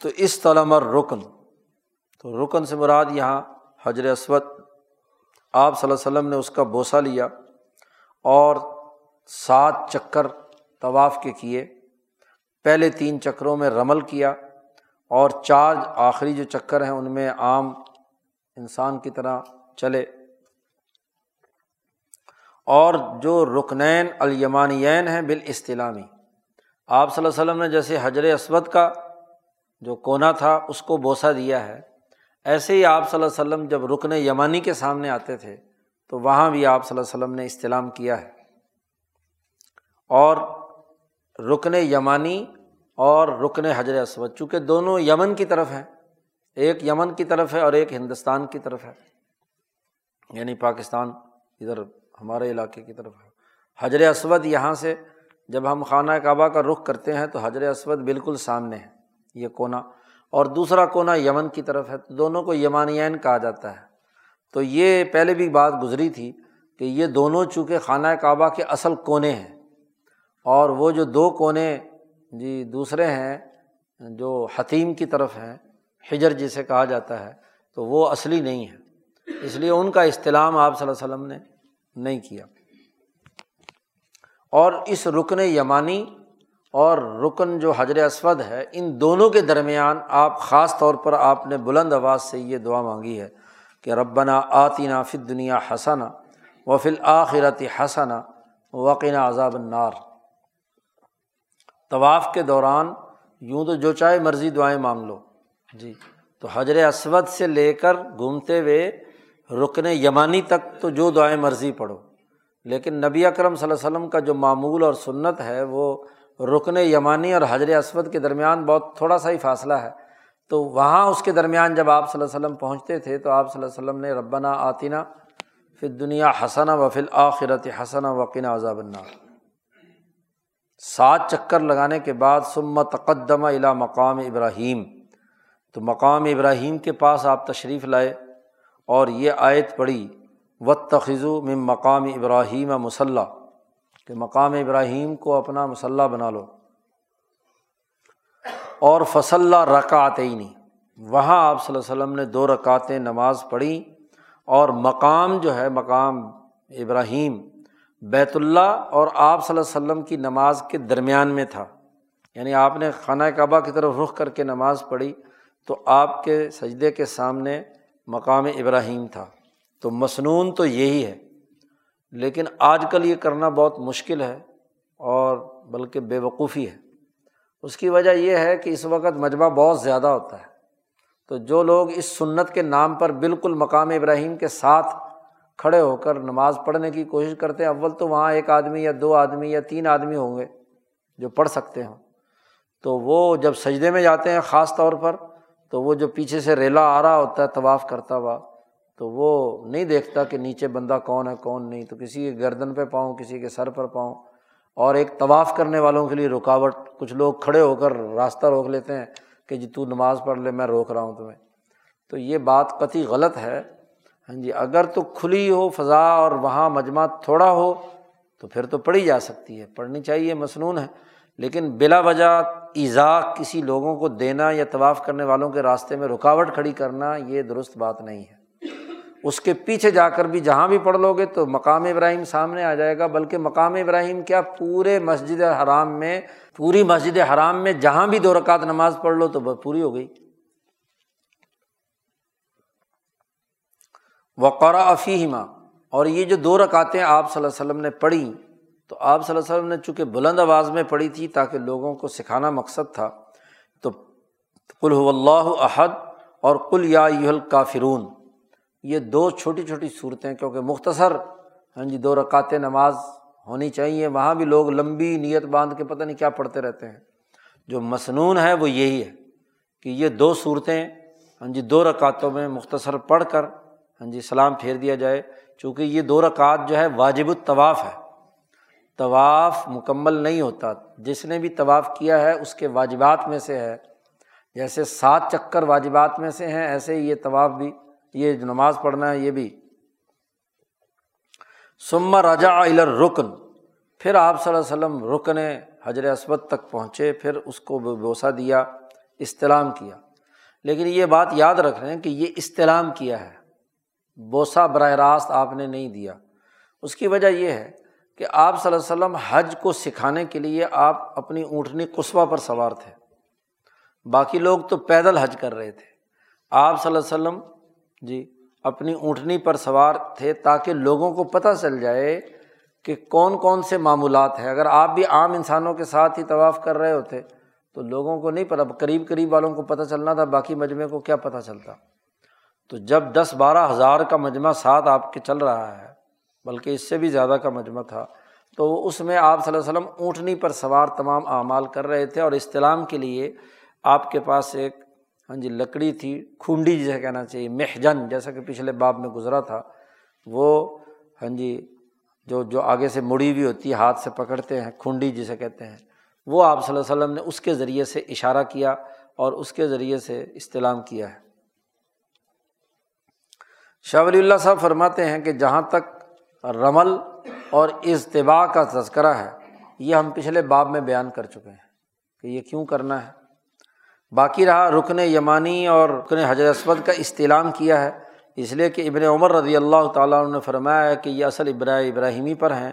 تو اس طلم رکن تو رکن سے مراد یہاں حجر اسود، آپ صلی اللہ علیہ وسلم نے اس کا بوسہ لیا اور سات چکر طواف کے کیے۔ پہلے تین چکروں میں رمل کیا اور چار آخری جو چکر ہیں ان میں عام انسان کی طرح چلے۔ اور جو رکنین الیمانین ہیں بال اصطلامی آپ صلی اللہ علیہ وسلم نے جیسے حجر اسود کا جو کونا تھا، اس کو بوسہ دیا ہے۔ ایسے ہی آپ صلی اللہ علیہ وسلم جب رکن یمانی کے سامنے آتے تھے، تو وہاں بھی آپ صلی اللہ علیہ وسلم نے استعلام کیا ہے۔ اور رکن یمانی اور رکن حجر اسود، چونکہ دونوں یمن کی طرف ہیں۔ ایک یمن کی طرف ہے اور ایک ہندوستان کی طرف ہے۔ یعنی پاکستان ادھر ہمارے علاقے کی طرف ہے۔ حجر اسود یہاں سے جب ہم خانہ کعبہ کا رخ کرتے ہیں، تو حجر اسود بالکل سامنے ہے۔ یہ کونا۔ اور دوسرا کونا یمن کی طرف ہے تو دونوں کو یمانین کہا جاتا ہے۔ تو یہ پہلے بھی بات گزری تھی کہ یہ دونوں چونکہ خانہ کعبہ کے اصل کونے ہیں۔ اور وہ جو دو کونے جی دوسرے ہیں، جو حتیم کی طرف ہیں ہجر جسے کہا جاتا ہے، تو وہ اصلی نہیں ہے۔ اس لیے ان کا استعلام آپ صلی اللہ علیہ وسلم نے نہیں کیا۔ اور اس رکن یمانی اور رکن جو حجر اسود ہے، ان دونوں کے درمیان آپ خاص طور پر آپ نے بلند آواز سے یہ دعا مانگی ہے کہ ربنا آتینہ فت دنیا حسنا و فل آخرت حسنا وقینہ عذاب النار۔ طواف کے دوران یوں تو جو چاہے مرضی دعائیں مانگ لو۔ جی۔ تو حجر اسود سے لے کر گھومتے ہوئے رکن یمانی تک تو جو دعائیں مرضی پڑھو۔ لیکن نبی اکرم صلی اللہ علیہ وسلم کا جو معمول اور سنت ہے، وہ رکن یمانی اور حضر اسود کے درمیان بہت تھوڑا سا ہی فاصلہ ہے۔ تو وہاں اس کے درمیان جب آپ صلی اللہ علیہ وسلم پہنچتے تھے تو آپ صلی اللہ علیہ وسلم نے ربنا آتینہ پھر دنیا حسن وفل آخرت حسن وقین عذاب النار۔ سات چکر لگانے کے بعد سم تقدمہ الا مقام ابراہیم۔ تو مقام ابراہیم کے پاس آپ تشریف لائے اور یہ آیت پڑھی و تخذو میں مقام ابراہیم مسلح کہ مقام ابراہیم کو اپنا مسلح بنا لو۔ اور فصلہ رکعت ہی نہیں وہاں آپ صلی اللہ علیہ وسلم نے دو رکعتیں نماز پڑھی اور مقام جو ہے، مقام ابراہیم، بیت اللہ اور آپ صلی اللہ علیہ وسلم کی نماز کے درمیان میں تھا۔ یعنی آپ نے خانہ کعبہ کی طرف رخ کر کے نماز پڑھی تو آپ کے سجدے کے سامنے مقام ابراہیم تھا۔ تو مصنون تو یہی ہے۔ لیکن آج کل یہ کرنا بہت مشکل ہے اور بلکہ بے وقوفی ہے۔ اس کی وجہ یہ ہے کہ اس وقت مجمع بہت زیادہ ہوتا ہے۔ تو جو لوگ اس سنت کے نام پر بالکل مقام ابراہیم کے ساتھ کھڑے ہو کر نماز پڑھنے کی کوشش کرتے ہیں، اول تو وہاں ایک آدمی یا دو آدمی یا تین آدمی ہوں گے جو پڑھ سکتے ہوں۔ تو وہ جب سجدے میں جاتے ہیں خاص طور پر، تو وہ جو پیچھے سے ریلا آ رہا ہوتا ہے، طواف کرتا ہوا تو وہ نہیں دیکھتا کہ نیچے بندہ کون ہے، کون نہیں۔ تو کسی کے گردن پہ پاؤں، کسی کے سر پر پاؤں۔ اور ایک طواف کرنے والوں کے لیے رکاوٹ، کچھ لوگ کھڑے ہو کر راستہ روک لیتے ہیں کہ جی تو نماز پڑھ لے، میں روک رہا ہوں تمہیں۔ تو یہ بات قطعی غلط ہے۔ ہاں جی اگر تو کھلی ہو فضا اور وہاں مجمع تھوڑا ہو، تو پھر تو پڑھی جا سکتی ہے۔ پڑھنی چاہیے، مصنون ہے۔ لیکن بلا وجہ ایزا، کسی لوگوں کو دینا یا طواف کرنے والوں کے راستے میں رکاوٹ کھڑی کرنا، یہ درست بات نہیں ہے۔ اس کے پیچھے جا کر بھی جہاں بھی پڑھ لو گے تو مقام ابراہیم سامنے آ جائے گا، بلکہ مقام ابراہیم کیا؟ پورے مسجد حرام میں، پوری مسجد حرام میں جہاں بھی دو رکعت نماز پڑھ لو تو پوری ہو گئی۔ وقرا افیما اور یہ جو دو رکعتیں آپ صلی اللہ علیہ وسلم نے پڑھی، تو آپ صلی اللہ علیہ وسلم نے چونکہ بلند آواز میں پڑھی تھی تاکہ لوگوں کو سکھانا مقصد تھا، تو کل اللہ احد اور کل یا الکافرون۔ یہ دو چھوٹی چھوٹی صورتیں، کیونکہ مختصر ہاں جی دو رکعت نماز ہونی چاہیے۔ وہاں بھی لوگ لمبی نیت باندھ کے پتہ نہیں کیا پڑھتے رہتے ہیں۔ جو مصنون ہے وہ یہی ہے کہ یہ دو صورتیں ہاں جی دو رکعتوں میں مختصر پڑھ کر ہاں جی سلام پھیر دیا جائے۔ چونکہ یہ دو رکعت جو ہے واجب الطواف ہے۔ طواف مکمل نہیں ہوتا۔ جس نے بھی طواف کیا ہے، اس کے واجبات میں سے ہے۔ جیسے سات چکر واجبات میں سے ہیں، ایسے ہی یہ طواف بھی یہ جو نماز پڑھنا ہے، یہ بھی۔ سما رجا الر رکن پھر آپ صلی اللہ علیہ وسلم رکن حضر اسود تک پہنچے، پھر اس کو بوسا دیا استعلام کیا۔ لیکن یہ بات یاد رکھ رہے ہیں کہ یہ استعلام کیا ہے۔ بوسا براہ راست آپ نے نہیں دیا۔ اس کی وجہ یہ ہے کہ آپ صلی اللہ علیہ وسلم حج کو سکھانے کے لیے آپ اپنی اونٹنی قصبہ پر سوار تھے۔ باقی لوگ تو پیدل حج کر رہے تھے۔ آپ صلی اللہ علیہ وسلم جی اپنی اونٹنی پر سوار تھے تاکہ لوگوں کو پتہ چل جائے کہ کون کون سے معمولات ہیں۔ اگر آپ بھی عام انسانوں کے ساتھ ہی طواف کر رہے ہوتے تو لوگوں کو نہیں پتا قریب قریب والوں کو پتہ چلنا تھا، باقی مجمعے کو کیا پتہ چلتا۔ تو جب دس بارہ ہزار کا مجمعہ ساتھ آپ کے چل رہا ہے، بلکہ اس سے بھی زیادہ کا مجمع تھا، تو اس میں آپ صلی اللہ علیہ وسلم اونٹنی پر سوار تمام اعمال کر رہے تھے اور اصطلاح کے لیے آپ کے پاس ایک ہاں جی لکڑی تھی کھنڈی جسے کہنا چاہیے، محجن، جیسا کہ پچھلے باب میں گزرا تھا، وہ ہاں جی جو جو آگے سے مڑی ہوئی ہوتی ہے، ہاتھ سے پکڑتے ہیں کھنڈی جسے کہتے ہیں، وہ آپ صلی اللہ علیہ وسلم نے اس کے ذریعے سے اشارہ کیا اور اس کے ذریعے سے استعلام کیا ہے۔ شاہ ولی اللہ صاحب فرماتے ہیں کہ جہاں تک رمل اور اجتباع کا تذکرہ ہے، یہ ہم پچھلے باب میں بیان کر چکے ہیں کہ یہ کیوں کرنا ہے۔ باقی رہا رکن یمانی اور رکن حضرت اسود کا استعلام کیا ہے۔ اس لیے کہ ابن عمر رضی اللہ تعالیٰ عنہ نے فرمایا ہے کہ یہ اصل ابرا ابراہیمی پر ہیں۔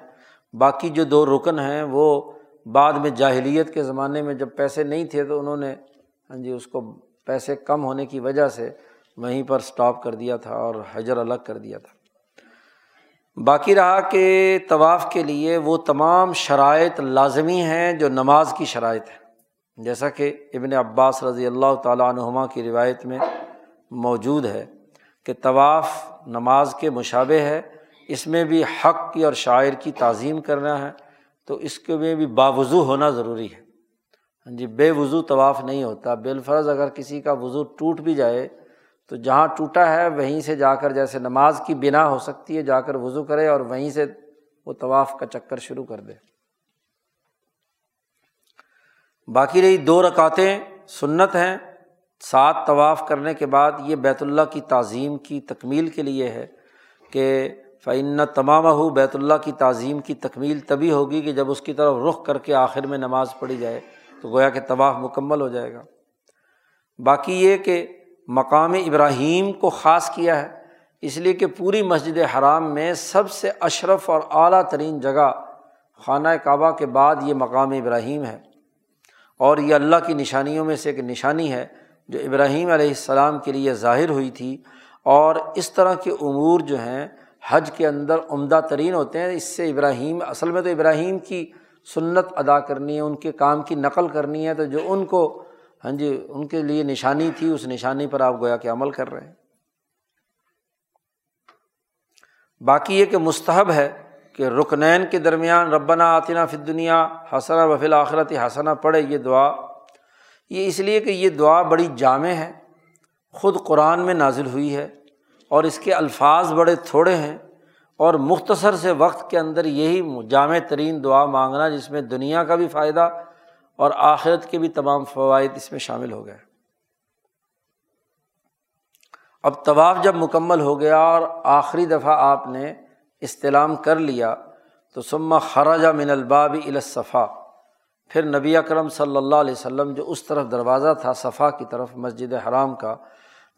باقی جو دو رکن ہیں وہ بعد میں جاہلیت کے زمانے میں جب پیسے نہیں تھے تو انہوں نے ہاں جی اس کو پیسے کم ہونے کی وجہ سے وہیں پر اسٹاپ کر دیا تھا اور حجر الگ کر دیا تھا۔ باقی رہا کہ طواف کے لیے وہ تمام شرائط لازمی ہیں جو نماز کی شرائط ہے جیسا کہ ابن عباس رضی اللہ تعالیٰ عنہما کی روایت میں موجود ہے کہ طواف نماز کے مشابے ہے، اس میں بھی حق کی اور شاعر کی تعظیم کرنا ہے، تو اس کے میں بھی باوضو ہونا ضروری ہے۔ ہاں جی بے وضو طواف نہیں ہوتا۔ بالفرض اگر کسی کا وضو ٹوٹ بھی جائے، تو جہاں ٹوٹا ہے، وہیں سے جا کر جیسے نماز کی بنا ہو سکتی ہے، جا کر وضو کرے اور وہیں سے وہ طواف کا چکر شروع کر دے۔ باقی رہی دو رکاتیں سنت ہیں۔ سات طواف کرنے کے بعد یہ بیت اللہ کی تعظیم کی تکمیل کے لیے ہے کہ فعن تمام ہو بیت اللہ کی تعظیم کی تکمیل تبھی ہوگی کہ جب اس کی طرف رخ کر کے آخر میں نماز پڑھی جائے تو گویا کہ طواف مکمل ہو جائے گا۔ باقی یہ کہ مقام ابراہیم کو خاص کیا ہے، اس لیے کہ پوری مسجد حرام میں سب سے اشرف اور اعلیٰ ترین جگہ خانہ کعبہ کے بعد یہ مقام ابراہیم ہے۔ اور یہ اللہ کی نشانیوں میں سے ایک نشانی ہے جو ابراہیم علیہ السلام کے لیے ظاہر ہوئی تھی اور اس طرح کے امور جو ہیں، حج کے اندر عمدہ ترین ہوتے ہیں۔ اس سے ابراہیم، اصل میں تو ابراہیم کی سنت ادا کرنی ہے، ان کے کام کی نقل کرنی ہے۔ تو جو ان کو ہاں جی ان کے لیے نشانی تھی، اس نشانی پر آپ گویا کہ عمل کر رہے ہیں۔ باقی یہ کہ مستحب ہے کہ رکنین کے درمیان ربنا آتنا فت دنیا حسنا وفیل آخرت حسنا پڑھے یہ دعا۔ یہ اس لیے کہ یہ دعا بڑی جامع ہے، خود قرآن میں نازل ہوئی ہے اور اس کے الفاظ بڑے تھوڑے ہیں اور مختصر سے وقت کے اندر یہی جامع ترین دعا مانگنا جس میں دنیا کا بھی فائدہ اور آخرت کے بھی تمام فوائد اس میں شامل ہو گئے۔ اب طواف جب مکمل ہو گیا اور آخری دفعہ آپ نے استعلام کر لیا تو سما خراجہ من الباب الصفا۔ پھر نبی اکرم صلی اللہ علیہ وسلم جو اس طرف دروازہ تھا، صفا کی طرف، مسجد حرام کا،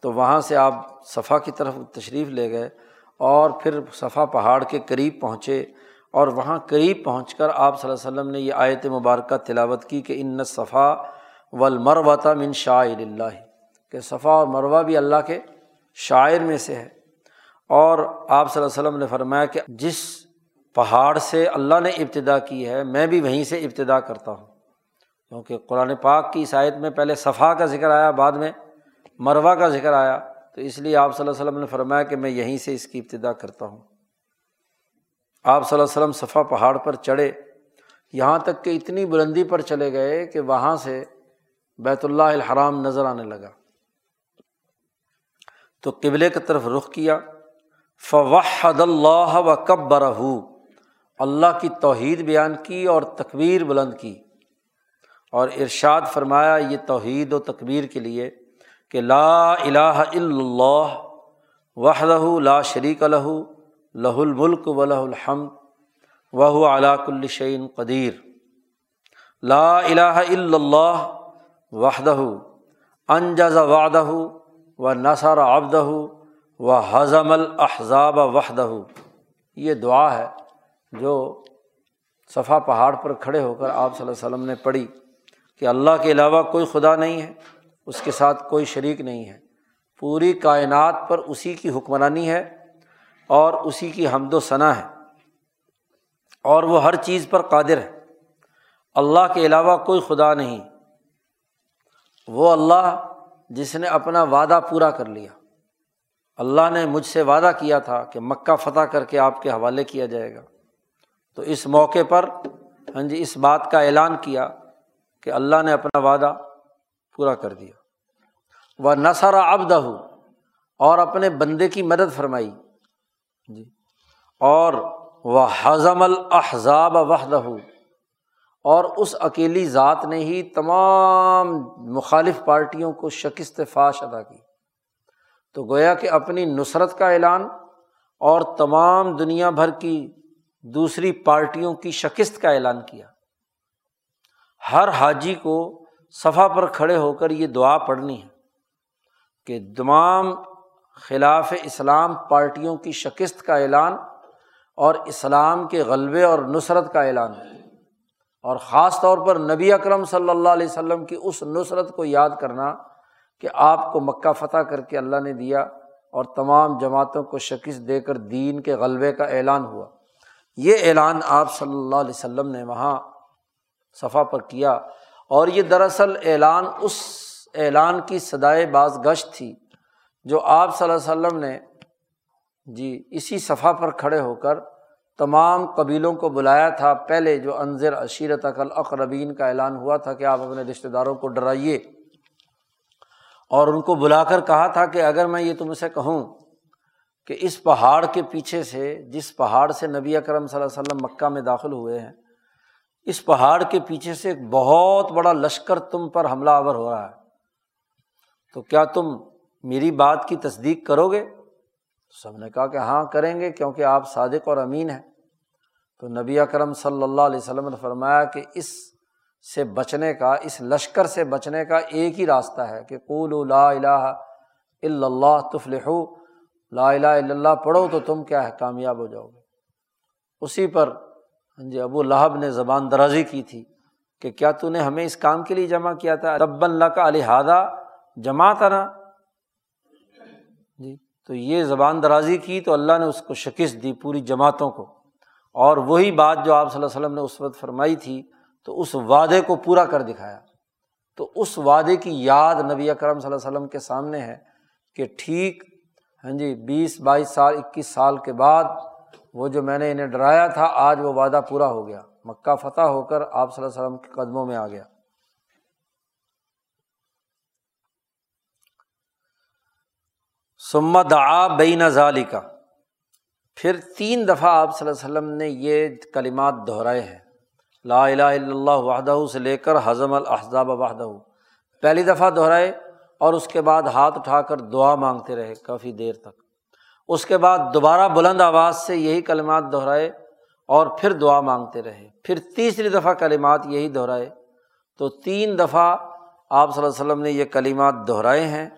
تو وہاں سے آپ صفا کی طرف تشریف لے گئے اور پھر صفا پہاڑ کے قریب پہنچے اور وہاں قریب پہنچ کر آپ صلی اللہ علیہ وسلم نے یہ آیت مبارکہ تلاوت کی کہ ان صفا و من شاعر اللہ۔ کہ صفا اور مروہ بھی اللہ کے شاعر میں سے ہے۔ اور آپ صلی اللہ علیہ وسلم نے فرمایا کہ جس پہاڑ سے اللہ نے ابتدا کی ہے، میں بھی وہیں سے ابتدا کرتا ہوں۔ کیونکہ قرآن پاک کی عیسائیت میں پہلے صفا کا ذکر آیا، بعد میں مروا کا ذکر آیا۔ تو اس لیے آپ صلی اللہ علیہ وسلم نے فرمایا کہ میں یہیں سے اس کی ابتدا کرتا ہوں۔ آپ صلی اللہ علیہ وسلم صفا پہاڑ پر چڑھے۔ یہاں تک کہ اتنی بلندی پر چلے گئے کہ وہاں سے بیت اللہ الحرام نظر آنے لگا۔ تو قبلے کی طرف رخ کیا۔ فوحد اللہ و کب اللہ کی توحید بیان کی اور تقبیر بلند کی۔ اور ارشاد فرمایا، یہ توحید و تقبیر کے لیے کہ لا الہ الا اللہ وحدہ لا شریک لہ لہ الملک و لہ الحمد وہ علاق الشعین قدیر۔ لا الہ الا اللہ وحدہ، انجز وعدہ و نثر آبدہ و حضم الحضاب وحدہ یہ دعا ہے جو صفا پہاڑ پر کھڑے ہو کر آپ صلی اللہ وسلم نے پڑھی کہ اللہ کے علاوہ کوئی خدا نہیں ہے، اس کے ساتھ کوئی شریک نہیں ہے۔ پوری کائنات پر اسی کی حکمرانی ہے اور اسی کی حمد و ثنا ہے۔ اور وہ ہر چیز پر قادر ہے۔ اللہ کے علاوہ کوئی خدا نہیں۔ وہ اللہ جس نے اپنا وعدہ پورا کر لیا۔ اللہ نے مجھ سے وعدہ کیا تھا کہ مکہ فتح کر کے آپ کے حوالے کیا جائے گا۔ تو اس موقع پر ہاں جی اس بات کا اعلان کیا کہ اللہ نے اپنا وعدہ پورا کر دیا۔ وہ نثر ابدہ اور اپنے بندے کی مدد فرمائی۔ جی۔ اور وہ حضم الحضاب وحدہ اور اس اکیلی ذات نے ہی تمام مخالف پارٹیوں کو شکست فاش ادا کی۔ تو گویا کہ اپنی نصرت کا اعلان اور تمام دنیا بھر کی دوسری پارٹیوں کی شکست کا اعلان کیا۔ ہر حاجی کو صفا پر کھڑے ہو کر یہ دعا پڑھنی ہے کہ تمام خلاف اسلام پارٹیوں کی شکست کا اعلان اور اسلام کے غلبے اور نصرت کا اعلان اور خاص طور پر نبی اکرم صلی اللہ علیہ وسلم کی اس نصرت کو یاد کرنا کہ آپ کو مکہ فتح کر کے اللہ نے دیا اور تمام جماعتوں کو شکست دے کر دین کے غلبے کا اعلان ہوا۔ یہ اعلان آپ صلی اللہ علیہ وسلم نے وہاں صفحہ پر کیا اور یہ دراصل اعلان، اس اعلان کی سدائے باز گشت تھی جو آپ صلی اللہ علیہ وسلم نے جی اسی صفحہ پر کھڑے ہو کر تمام قبیلوں کو بلایا تھا۔ پہلے جو انضر عشیرت عقل اقربین کا اعلان ہوا تھا کہ آپ اپنے رشتہ داروں کو ڈرائیے۔ اور ان کو بلا کر کہا تھا کہ اگر میں یہ تم سے کہوں کہ اس پہاڑ کے پیچھے سے، جس پہاڑ سے نبی اکرم صلی اللہ علیہ وسلم مکہ میں داخل ہوئے ہیں، اس پہاڑ کے پیچھے سے ایک بہت بڑا لشکر تم پر حملہ آور ہو رہا ہے۔ تو کیا تم میری بات کی تصدیق کرو گے؟ سب نے کہا کہ ہاں کریں گے، کیونکہ آپ صادق اور امین ہیں۔ تو نبی اکرم صلی اللہ علیہ وسلم نے فرمایا کہ اس سے بچنے کا، اس لشکر سے بچنے کا ایک ہی راستہ ہے کہ قول لا الہ الا اللہ تفلح لا الہ الا اللہ پڑھو تو تم کیا ہے، کامیاب ہو جاؤ گے۔ اسی پر ہاں جی ابو لہب نے زبان درازی کی تھی کہ کیا تو نے ہمیں اس کام کے لیے جمع کیا تھا؟ رب اللہ کا الحادہ جمع نا جی تو یہ زبان درازی کی تو اللہ نے اس کو شکست دی پوری جماعتوں کو۔ اور وہی بات جو آپ صلی اللہ علیہ وسلم نے اس وقت فرمائی تھی تو اس وعدے کو پورا کر دکھایا۔ تو اس وعدے کی یاد نبی اکرم صلی اللہ علیہ وسلم کے سامنے ہے کہ ٹھیک ہاں جی بیس، بائیس سال، اکیس سال کے بعد وہ جو میں نے انہیں ڈرایا تھا، آج وہ وعدہ پورا ہو گیا۔ مکہ فتح ہو کر آپ صلی اللہ علیہ وسلم کے قدموں میں آ گیا۔ سمت آ بین ظالی کا پھر تین دفعہ آپ صلی اللہ علیہ وسلم نے یہ کلمات دہرائے ہیں۔ لا الہ الا اللہ وحدہ سے لے کر حضم الحضاب وحدہ۔ پہلی دفعہ دہرائے اور اس کے بعد ہاتھ اٹھا کر دعا مانگتے رہے کافی دیر تک۔ اس کے بعد دوبارہ بلند آواز سے یہی کلمات دہرائے اور پھر دعا مانگتے رہے۔ پھر تیسری دفعہ کلمات یہی دہرائے۔ تو تین دفعہ آپ صلی اللہ علیہ وسلم نے یہ کلمات دہرائے ہیں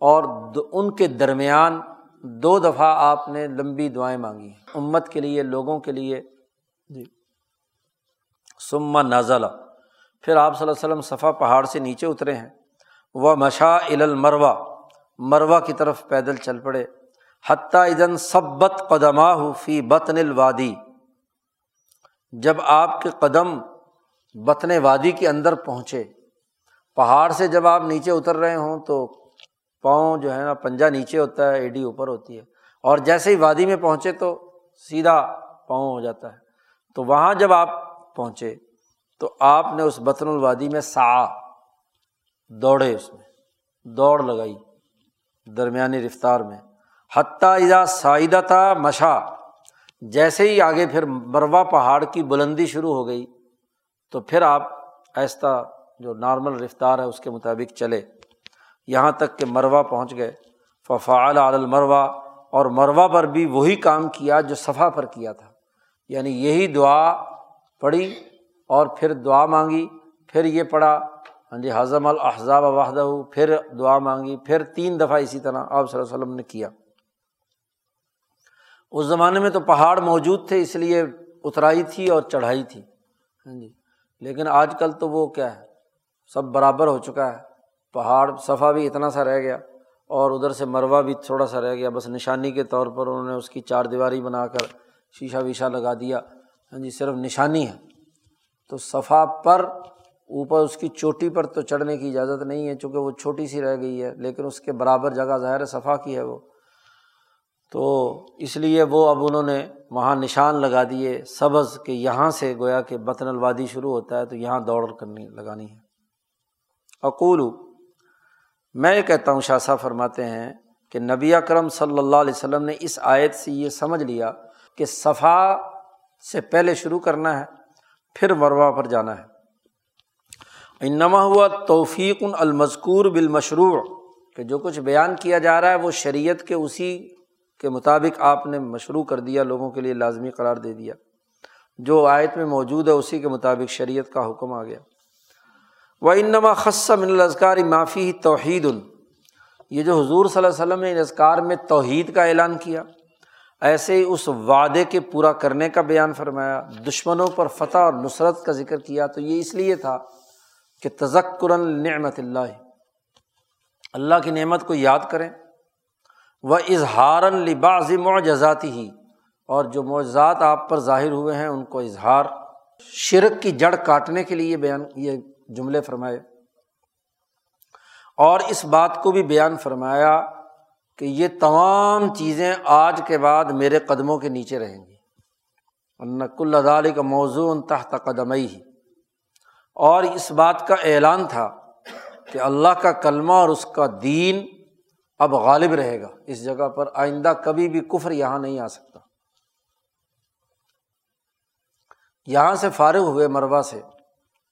اور ان کے درمیان دو دفعہ آپ نے لمبی دعائیں مانگی ہیں۔ امت کے لیے، لوگوں کے لیے سما نازل پھر آپ صلی اللہ علیہ وسلم صفا پہاڑ سے نیچے اترے ہیں۔ وہ مشا المروا مروا کی طرف پیدل چل پڑے۔ حتیٰ ادن سبت قدمہ فی بطن الوادی۔ جب آپ کے قدم بطن وادی کے اندر پہنچے، پہاڑ سے جب آپ نیچے اتر رہے ہوں تو پاؤں جو ہے نا پنجا نیچے ہوتا ہے، ایڈی اوپر ہوتی ہے۔ اور جیسے ہی وادی میں پہنچے تو سیدھا پاؤں ہو جاتا ہے۔ تو وہاں جب آپ پہنچے تو آپ نے اس بطن الوادی میں سا دوڑے اس میں، دوڑ لگائی درمیانی رفتار میں۔ حتیٰ اذا سائدہ تھا مشا، جیسے ہی آگے پھر بروا پہاڑ کی بلندی شروع ہو گئی تو پھر آپ ایسا جو نارمل رفتار ہے اس کے مطابق چلے۔ یہاں تک کہ مروا پہنچ گئے۔ ففعال عال المروا اور مروا پر بھی وہی کام کیا جو صفا پر کیا تھا۔ یعنی یہی دعا پڑھی اور پھر دعا مانگی، پھر یہ پڑھا ہاں جی حضم الحضاب واحدہ پھر دعا مانگی، پھر تین دفعہ اسی طرح آپ صلی اللہ علیہ وسلم نے کیا۔ اس زمانے میں تو پہاڑ موجود تھے، اس لیے اترائی تھی اور چڑھائی تھی ہاں جی۔ لیکن آج کل تو وہ کیا ہے، سب برابر ہو چکا ہے۔ پہاڑ صفا بھی اتنا سا رہ گیا اور ادھر سے مروا بھی تھوڑا سا رہ گیا۔ بس نشانی کے طور پر انہوں نے اس کی چار دیواری بنا کر شیشہ ویشہ لگا دیا۔ ہاں جی صرف نشانی ہے۔ تو صفا پر، اوپر اس کی چوٹی پر تو چڑھنے کی اجازت نہیں ہے، چونکہ وہ چھوٹی سی رہ گئی ہے، لیکن اس کے برابر جگہ ظاہر صفا کی ہے وہ۔ تو اس لیے وہ اب انہوں نے وہاں نشان لگا دیے، سبز کہ یہاں سے گویا کہ بطن الوادی شروع ہوتا ہے، تو یہاں دوڑ کرنی لگانی ہے۔ اقول، میں یہ کہتا ہوں، شاہ صاحب فرماتے ہیں کہ نبی اکرم صلی اللہ علیہ وسلم نے اس آیت سے یہ سمجھ لیا کہ صفا سے پہلے شروع کرنا ہے، پھر وروا پر جانا ہے۔ انما ہوا توفیق المذکور بالمشروع، کہ جو کچھ بیان کیا جا رہا ہے وہ شریعت کے اسی کے مطابق آپ نے مشروع کر دیا، لوگوں کے لیے لازمی قرار دے دیا۔ جو آیت میں موجود ہے اسی کے مطابق شریعت کا حکم آ گیا۔ وہ انما خصم الازکار معافی توحید ال یہ جو حضور صلی اللہ علیہ وسلم نے ان اذکار میں توحید کا اعلان کیا۔ ایسے ہی اس وعدے کے پورا کرنے کا بیان فرمایا، دشمنوں پر فتح اور نصرت کا ذکر کیا تو یہ اس لیے تھا کہ تذکر نعمت اللہ اللہ کی نعمت کو یاد کریں۔ وہ اظہار الباظ معجزاتی ہی اور جو معجزات آپ پر ظاہر ہوئے ہیں ان کو اظہار۔ شرک کی جڑ کاٹنے کے لیے بیان، یہ جملے فرمائے۔ اور اس بات کو بھی بیان فرمایا کہ یہ تمام چیزیں آج کے بعد میرے قدموں کے نیچے رہیں گی۔ نقل ادال کا موضوع تحت قدمئی ہی اور اس بات کا اعلان تھا کہ اللہ کا کلمہ اور اس کا دین اب غالب رہے گا۔ اس جگہ پر آئندہ کبھی بھی کفر یہاں نہیں آ سکتا۔ یہاں سے فارغ ہوئے مروا سے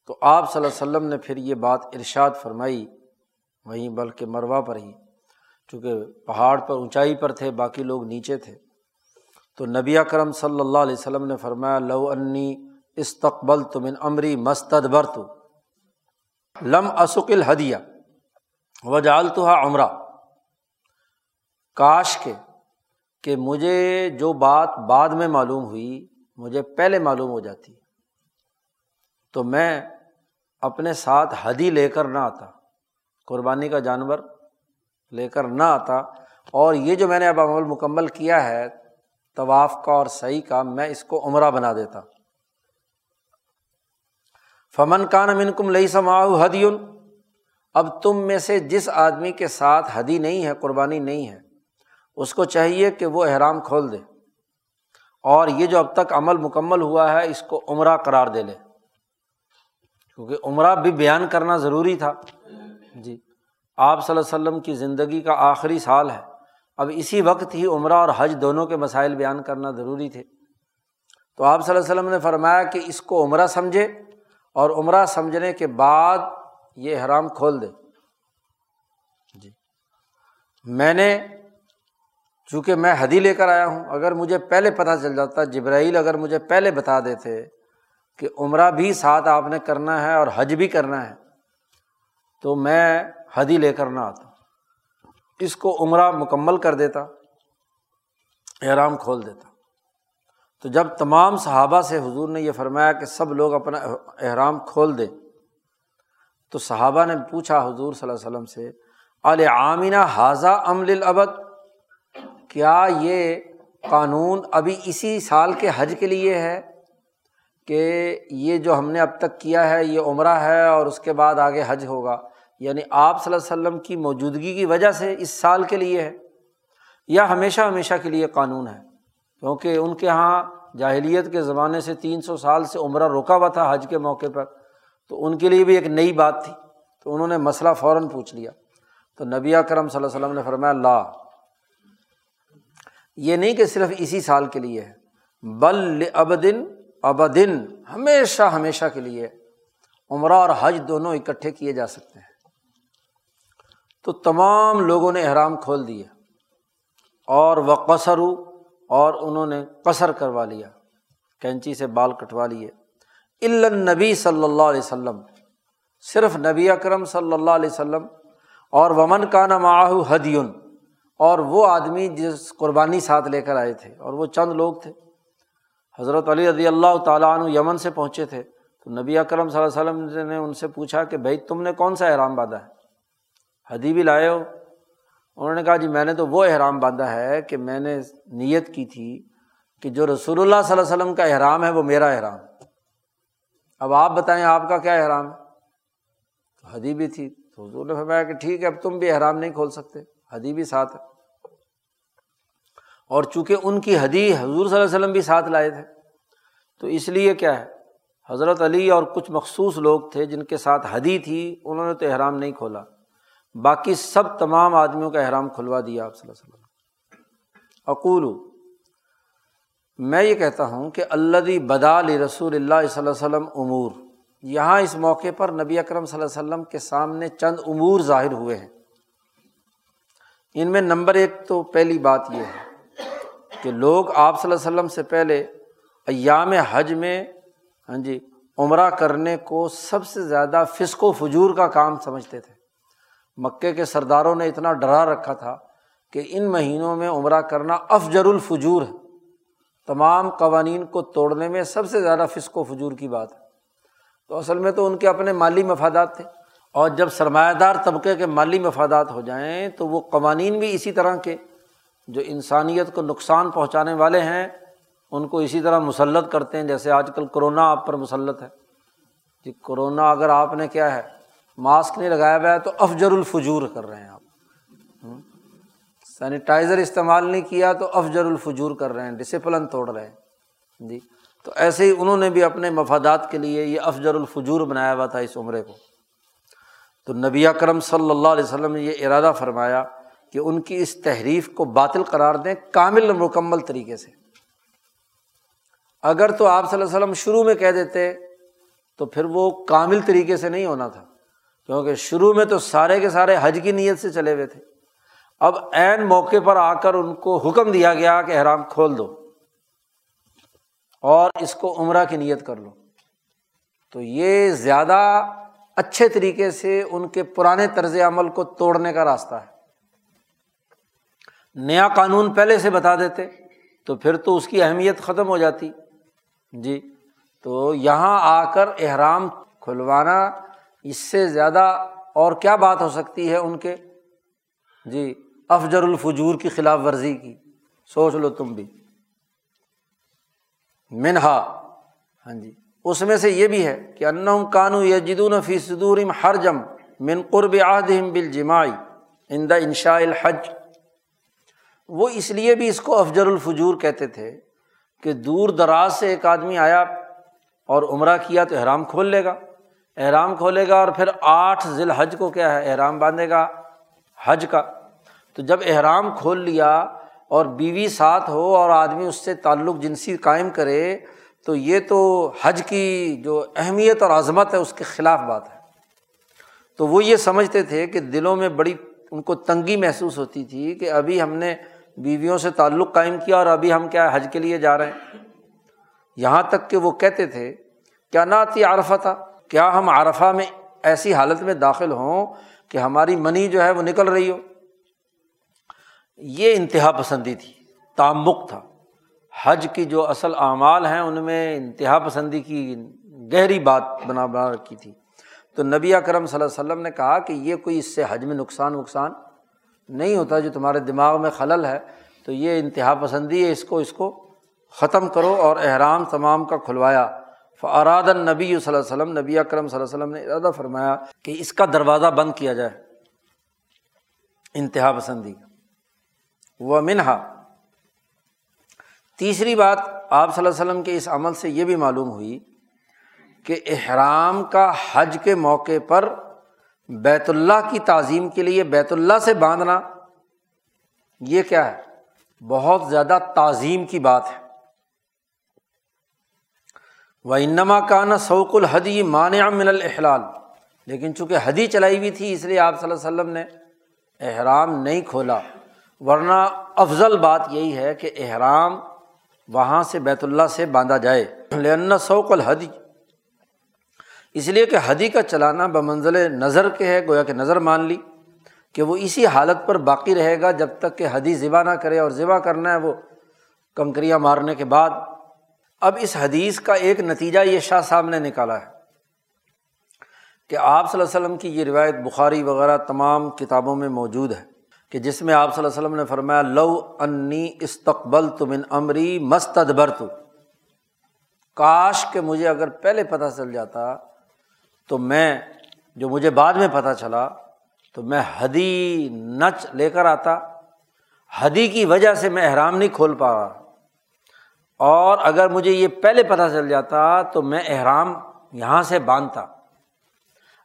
تو آپ صلی اللہ وسلم نے پھر یہ بات ارشاد فرمائی۔ وہیں بلکہ مروا پر ہی۔ چونکہ پہاڑ پر اونچائی پر تھے، باقی لوگ نیچے تھے۔ تو نبی اکرم صلی اللہ علیہ وسلم نے فرمایا، لو انی استقبل تم عمری مستد تو لم اسک الحدیہ و جال تو عمرہ۔ کاش کے، کہ مجھے جو بات بعد میں معلوم ہوئی، مجھے پہلے معلوم ہو جاتی۔ تو میں اپنے ساتھ حدی لے کر نہ آتا۔ قربانی کا جانور لے کر نہ آتا۔ اور یہ جو میں نے اب عمل مکمل کیا ہے، طواف کا اور صحیح کا، میں اس کو عمرہ بنا دیتا۔ فمن کان امن کم لئی سما ہدیون اب تم میں سے جس آدمی کے ساتھ حدی نہیں ہے، قربانی نہیں ہے، اس کو چاہیے کہ وہ احرام کھول دے۔ اور یہ جو اب تک عمل مکمل ہوا ہے، اس کو عمرہ قرار دے لے۔ کیونکہ عمرہ بھی بیان کرنا ضروری تھا۔ جی۔ آپ صلی اللہ علیہ وسلم کی زندگی کا آخری سال ہے۔ اب اسی وقت ہی عمرہ اور حج دونوں کے مسائل بیان کرنا ضروری تھے۔ تو آپ صلی اللہ علیہ وسلم نے فرمایا کہ اس کو عمرہ سمجھے اور عمرہ سمجھنے کے بعد یہ احرام کھول دے۔ جی۔ میں نے، چونکہ میں حدی لے کر آیا ہوں، اگر مجھے پہلے پتہ چل جاتا، جبرائیل اگر مجھے پہلے بتا دیتے کہ عمرہ بھی ساتھ آپ نے کرنا ہے اور حج بھی کرنا ہے، تو میں حدی لے کر نہ آتا۔ اس کو عمرہ مکمل کر دیتا، احرام کھول دیتا۔ تو جب تمام صحابہ سے حضور نے یہ فرمایا کہ سب لوگ اپنا احرام کھول دیں، تو صحابہ نے پوچھا حضور صلی اللہ علیہ وسلم سے عامینہ حاضہ عمل العبد کیا یہ قانون ابھی اسی سال کے حج کے لیے ہے کہ یہ جو ہم نے اب تک کیا ہے، یہ عمرہ ہے اور اس کے بعد آگے حج ہوگا؟ یعنی آپ صلی اللہ علیہ وسلم کی موجودگی کی وجہ سے اس سال کے لیے ہے یا ہمیشہ ہمیشہ کے لیے قانون ہے؟ کیونکہ ان کے یہاں جاہلیت کے زمانے سے تین سو سال سے عمرہ روکا ہوا تھا حج کے موقع پر، تو ان کے لیے بھی ایک نئی بات تھی۔ تو انہوں نے مسئلہ فوراً پوچھ لیا۔ تو نبی کرم صلی اللہ علیہ وسلم نے فرمایا، لا، یہ نہیں کہ صرف اسی سال کے لیے ہے۔ بل ابدن ابدن، ہمیشہ ہمیشہ کے لیے۔ عمرہ اور حج دونوں اکٹھے کیے جا سکتے ہیں۔ تو تمام لوگوں نے احرام کھول دیا اور وہ قصر اور انہوں نے قصر کروا لیا، کینچی سے بال کٹوا لیے۔ النبی صلی اللہ علیہ وسلم، صرف نبی اکرم صلی اللہ علیہ وسلم، اور ومن کا نام ہدیون، اور وہ آدمی جس قربانی ساتھ لے کر آئے تھے، اور وہ چند لوگ تھے۔ حضرت علی رضی اللہ تعالیٰ عنہ یمن سے پہنچے تھے، تو نبی اکرم صلی اللہ علیہ وسلم نے ان سے پوچھا کہ بھائی تم نے کون سا احرام باندھا ہے؟ حدی بھی لائے ہو۔ انہوں نے کہا جی میں نے تو وہ احرام باندھا ہے کہ میں نے نیت کی تھی کہ جو رسول اللہ صلی اللہ علیہ وسلم کا احرام ہے وہ میرا احرام۔ اب آپ بتائیں آپ کا کیا احرام؟ ہے تو حدی بھی تھی۔ تو حضور نے فرمایا کہ ٹھیک ہے، اب تم بھی احرام نہیں کھول سکتے۔ حدی بھی ساتھ ہے۔ اور چونکہ ان کی حدی حضور صلی اللہ علیہ وسلم بھی ساتھ لائے تھے، تو اس لیے کیا ہے، حضرت علی اور کچھ مخصوص لوگ تھے جن کے ساتھ حدی تھی، انہوں نے تو احرام نہیں کھولا۔ باقی سب تمام آدمیوں کا احرام کھلوا دیا آپ صلی اللہ علیہ وسلم۔ اقول میں یہ کہتا ہوں کہ اللہ بدال رسول اللہ صلی اللہ علیہ وسلم امور۔ یہاں اس موقع پر نبی اکرم صلی اللہ علیہ وسلم کے سامنے چند امور ظاہر ہوئے ہیں۔ ان میں نمبر ایک تو پہلی بات یہ ہے کہ لوگ آپ صلی اللہ علیہ وسلم سے پہلے ایام حج میں ہاں جی عمرہ کرنے کو سب سے زیادہ فسق و فجور کا کام سمجھتے تھے۔ مکے کے سرداروں نے اتنا ڈرا رکھا تھا کہ ان مہینوں میں عمرہ کرنا افجر الفجور ہے۔ تمام قوانین کو توڑنے میں سب سے زیادہ فسق و فجور کی بات ہے۔ تو اصل میں تو ان کے اپنے مالی مفادات تھے۔ اور جب سرمایہ دار طبقے کے مالی مفادات ہو جائیں تو وہ قوانین بھی اسی طرح کے جو انسانیت کو نقصان پہنچانے والے ہیں، ان کو اسی طرح مسلط کرتے ہیں۔ جیسے آج کل کرونا آپ پر مسلط ہے۔ جی کرونا اگر آپ نے کیا ہے ماسک نہیں لگایا ہوا ہے تو افجر الفجور کر رہے ہیں آپ۔ سینیٹائزر استعمال نہیں کیا تو افجر الفجور کر رہے ہیں ڈسپلن توڑ رہے ہیں۔ جی تو ایسے ہی انہوں نے بھی اپنے مفادات کے لیے یہ افجر الفجور بنایا ہوا تھا اس عمرے کو۔ تو نبی کرم صلی اللہ علیہ وسلم نے یہ ارادہ فرمایا کہ ان کی اس تحریف کو باطل قرار دیں کامل مکمل طریقے سے۔ اگر تو آپ صلی اللہ علیہ وسلم شروع میں کہہ دیتے تو پھر وہ کامل طریقے سے نہیں ہونا تھا۔ کیونکہ شروع میں تو سارے کے سارے حج کی نیت سے چلے ہوئے تھے۔ اب عین موقع پر آ کر ان کو حکم دیا گیا کہ احرام کھول دو اور اس کو عمرہ کی نیت کر لو۔ تو یہ زیادہ اچھے طریقے سے ان کے پرانے طرز عمل کو توڑنے کا راستہ ہے۔ نیا قانون پہلے سے بتا دیتے تو پھر تو اس کی اہمیت ختم ہو جاتی۔ جی تو یہاں آ کر احرام کھلوانا اس سے زیادہ اور کیا بات ہو سکتی ہے ان کے؟ جی افجر الفجور کی خلاف ورزی کی۔ سوچ لو تم بھی۔ منہا۔ ہاں جی۔ اس میں سے یہ بھی ہے کہ ان کانو یا جدون فی صدور ہر جم من قرب عہدہم بالجماعی ان دا انشاء الحج۔ وہ اس لیے بھی اس کو افجر الفجور کہتے تھے کہ دور دراز سے ایک آدمی آیا اور عمرہ کیا تو احرام کھول لے گا۔ احرام کھولے گا اور پھر آٹھ ذیل حج کو کیا ہے، احرام باندھے گا، حج کا۔ تو جب احرام کھول لیا اور بیوی ساتھ ہو اور آدمی اس سے تعلق جنسی قائم کرے، تو یہ تو حج کی جو اہمیت اور عظمت ہے، اس کے خلاف بات ہے۔ تو وہ یہ سمجھتے تھے کہ دلوں میں بڑی ان کو تنگی محسوس ہوتی تھی کہ ابھی ہم نے بیویوں سے تعلق قائم کیا اور ابھی ہم کیا حج کے لیے جا رہے ہیں۔ یہاں تک کہ وہ کہتے تھے، کیا نہ آتی عرفہ تھا؟ کیا ہم عرفہ میں ایسی حالت میں داخل ہوں کہ ہماری منی جو ہے وہ نکل رہی ہو؟ یہ انتہا پسندی تھی تعمک تھا۔ حج کی جو اصل اعمال ہیں، ان میں انتہا پسندی کی گہری بات بنا بنا رکھی تھی۔ تو نبی اکرم صلی اللہ علیہ وسلم نے کہا کہ یہ کوئی اس سے حج میں نقصان وقصان نہیں ہوتا جو تمہارے دماغ میں خلل ہے۔ تو یہ انتہا پسندی ہے، اس کو اس کو ختم کرو اور احرام تمام کا کھلوایا۔ فراد النبی صلی اللہ علیہ وسلم نبی اکرم صلی اللہ علیہ وسلم نے ارادہ فرمایا کہ اس کا دروازہ بند کیا جائے، انتہا پسندی۔ و منہا تیسری بات آپ صلی اللہ علیہ وسلم کے اس عمل سے یہ بھی معلوم ہوئی کہ احرام کا حج کے موقع پر بیت اللہ کی تعظیم کے لیے بیت اللہ سے باندھنا یہ کیا ہے؟ بہت زیادہ تعظیم کی بات ہے۔ وہ انما کانا سوق الحدی مانع من الحلال لیکن چونکہ حدی چلائی ہوئی تھی اس لیے آپ صلی اللہ علیہ وسلم نے احرام نہیں کھولا۔ ورنہ افضل بات یہی ہے کہ احرام وہاں سے بیت اللہ سے باندھا جائے۔ لن سوق الحدی اس لیے کہ حدی کا چلانا بمنزل نظر کے ہے، گویا کہ نظر مان لی کہ وہ اسی حالت پر باقی رہے گا جب تک کہ حدی ذبح نہ کرے اور ذبح کرنا ہے وہ کنکریاں مارنے کے بعد۔ اب اس حدیث کا ایک نتیجہ یہ شاہ صاحب نے نکالا ہے کہ آپ صلی اللہ علیہ وسلم کی یہ روایت بخاری وغیرہ تمام کتابوں میں موجود ہے کہ جس میں آپ صلی اللہ علیہ وسلم نے فرمایا، لو انی استقبل تم ان امری مستدبر تو کاش کہ مجھے اگر پہلے پتہ چل جاتا تو میں، جو مجھے بعد میں پتہ چلا تو میں ہدی نچ لے کر آتا۔ ہدی کی وجہ سے میں احرام نہیں کھول پا رہا۔ اور اگر مجھے یہ پہلے پتہ چل جاتا تو میں احرام یہاں سے باندھتا۔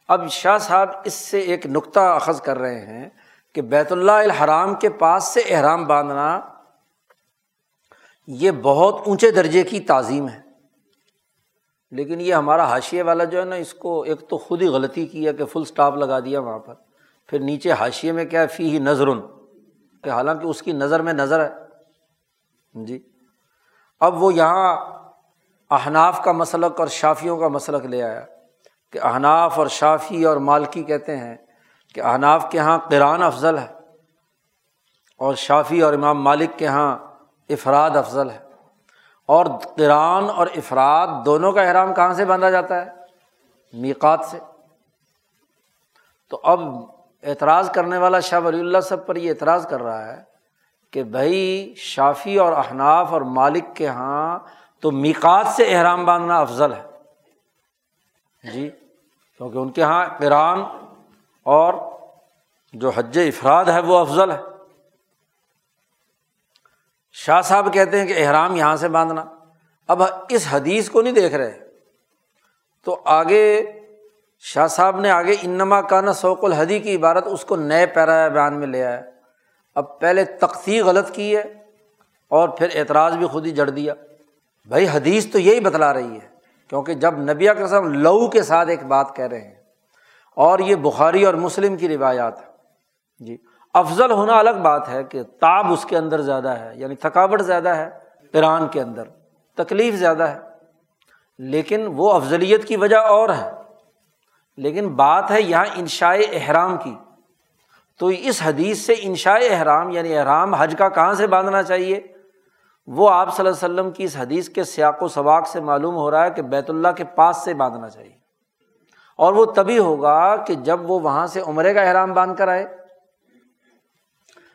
اب شاہ صاحب اس سے ایک نقطہ اخذ کر رہے ہیں کہ بیت اللہ الحرام کے پاس سے احرام باندھنا یہ بہت اونچے درجے کی تعظیم ہے۔ لیکن یہ ہمارا حاشیے والا جو ہے نا، اس کو ایک تو خود ہی غلطی کی ہے کہ فل اسٹاپ لگا دیا وہاں پر۔ پھر نیچے حاشیے میں کیا ہے؟ فی ہی نظر کہ حالانکہ اس کی نظر میں نظر ہے۔ جی۔ اب وہ یہاں احناف کا مسلک اور شافیوں کا مسلک لے آیا کہ احناف اور شافی اور مالکی کہتے ہیں کہ احناف کے یہاں قرآن افضل ہے اور شافی اور امام مالک کے یہاں افراد افضل ہے اور قرآن اور افراد دونوں کا احرام کہاں سے باندھا جاتا ہے؟ میقات سے۔ تو اب اعتراض کرنے والا شاہ ولی اللہ سب پر یہ اعتراض کر رہا ہے کہ بھائی شافی اور احناف اور مالک کے یہاں تو میقات سے احرام باندھنا افضل ہے۔ جی کیونکہ ان کے یہاں قرآن اور جو حج افراد ہے وہ افضل ہے۔ شاہ صاحب کہتے ہیں کہ احرام یہاں سے باندھنا۔ اب اس حدیث کو نہیں دیکھ رہے۔ تو آگے شاہ صاحب نے آگے انما کا نا سوق الحدی کی عبارت اس کو نئے پیرا بیان میں لے آیا۔ اب پہلے تختی غلط کی ہے اور پھر اعتراض بھی خود ہی جڑ دیا۔ بھائی حدیث تو یہی بتلا رہی ہے، کیونکہ جب نبی قسم لو کے ساتھ ایک بات کہہ رہے ہیں، اور یہ بخاری اور مسلم کی روایات ہے جی افضل ہونا الگ بات ہے کہ تاب اس کے اندر زیادہ ہے یعنی تھکاوٹ زیادہ ہے ایران کے اندر، تکلیف زیادہ ہے۔ لیکن وہ افضلیت کی وجہ اور ہے۔ لیکن بات ہے یہاں انشاء احرام کی۔ تو اس حدیث سے انشاء احرام یعنی احرام حج کا کہاں سے باندھنا چاہیے؟ وہ آپ صلی اللہ علیہ وسلم کی اس حدیث کے سیاق و سباق سے معلوم ہو رہا ہے کہ بیت اللہ کے پاس سے باندھنا چاہیے۔ اور وہ تبھی ہوگا کہ جب وہ وہاں سے عمرے کا احرام باندھ کر آئے۔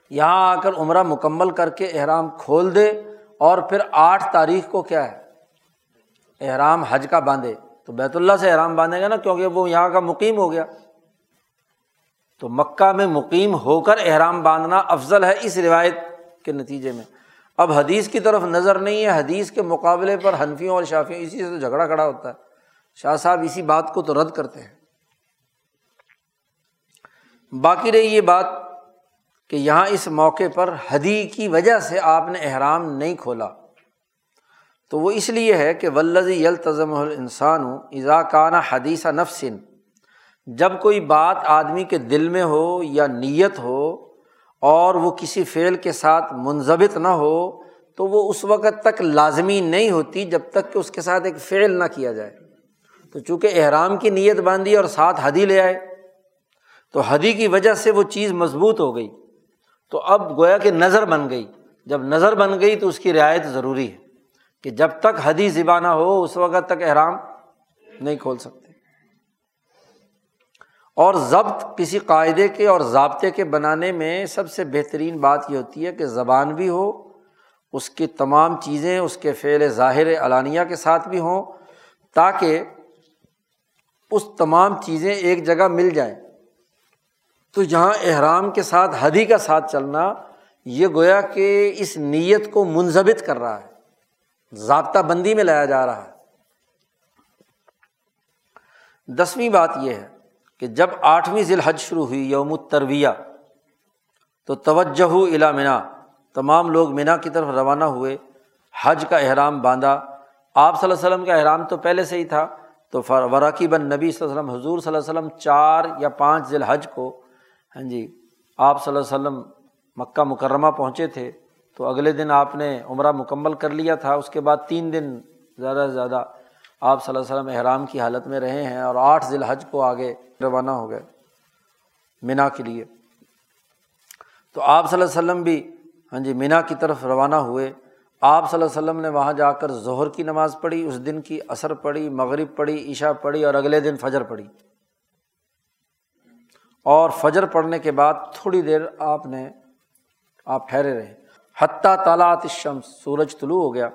یہاں آ کر عمرہ مکمل کر کے احرام کھول دے اور پھر آٹھ تاریخ کو کیا ہے؟ احرام حج کا باندھے۔ تو بیت اللہ سے احرام باندھے گا نا کیونکہ وہ یہاں کا مقیم ہو گیا۔ تو مکہ میں مقیم ہو کر احرام باندھنا افضل ہے اس روایت کے نتیجے میں۔ اب حدیث کی طرف نظر نہیں ہے، حدیث کے مقابلے پر حنفیوں اور شافیوں اسی سے تو جھگڑا کھڑا ہوتا ہے۔ شاہ صاحب اسی بات کو تو رد کرتے ہیں۔ باقی رہی یہ بات کہ یہاں اس موقع پر حدی کی وجہ سے آپ نے احرام نہیں کھولا۔ تو وہ اس لیے ہے کہ ولزی یل تزم السان ہوں اضاکانہ حدیثہ نفسن۔ جب کوئی بات آدمی کے دل میں ہو یا نیت ہو اور وہ کسی فعل کے ساتھ منظمت نہ ہو، تو وہ اس وقت تک لازمی نہیں ہوتی جب تک کہ اس کے ساتھ ایک فعل نہ کیا جائے۔ تو چونکہ احرام کی نیت باندھی اور ساتھ حدی لے آئے، تو حدی کی وجہ سے وہ چیز مضبوط ہو گئی۔ تو اب گویا کہ نظر بن گئی۔ جب نظر بن گئی تو اس کی رعایت ضروری ہے کہ جب تک حدی زبانہ ہو، اس وقت تک احرام نہیں کھول سکتے اور ضبط کسی قاعدے کے اور ضابطے کے بنانے میں سب سے بہترین بات یہ ہوتی ہے کہ زبان بھی ہو، اس کی تمام چیزیں، اس کے فعل ظاہر علانیہ کے ساتھ بھی ہوں، تاکہ اس تمام چیزیں ایک جگہ مل جائیں۔ تو جہاں احرام کے ساتھ، حدی کا ساتھ چلنا یہ گویا کہ اس نیت کو منظمت کر رہا ہے، ضابطہ بندی میں لایا جا رہا ہے۔ دسویں بات یہ ہے کہ جب آٹھویں ذیل حج شروع ہوئی، یوم الترویہ، تو توجہ الا منا، تمام لوگ منا کی طرف روانہ ہوئے، حج کا احرام باندھا۔ آپ صلی اللہ علیہ وسلم کا احرام تو پہلے سے ہی تھا، تو وراکی بن نبی صلی اللہ علیہ وسلم، حضور صلی اللہ علیہ وسلم چار یا پانچ ذیل حج کو ہاں جی آپ صلی اللہ علیہ وسلم مکہ مکرمہ پہنچے تھے۔ تو اگلے دن آپ نے عمرہ مکمل کر لیا تھا، اس کے بعد تین دن زیادہ سے زیادہ آپ صلی اللہ علیہ وسلم احرام کی حالت میں رہے ہیں اور آٹھ ذی الحج کو آگے روانہ ہو گئے مینا کے لیے۔ تو آپ صلی اللہ علیہ وسلم بھی ہاں جی مینا کی طرف روانہ ہوئے۔ آپ صلی اللہ علیہ وسلم نے وہاں جا کر ظہر کی نماز پڑھی، اس دن کی اثر پڑھی، مغرب پڑھی، عشاء پڑھی اور اگلے دن فجر پڑھی۔ اور فجر پڑنے کے بعد تھوڑی دیر آپ نے، آپ ٹھہرے رہے۔ حتیٰ تعلیٰ شمس سورج طلوع ہو گیا۔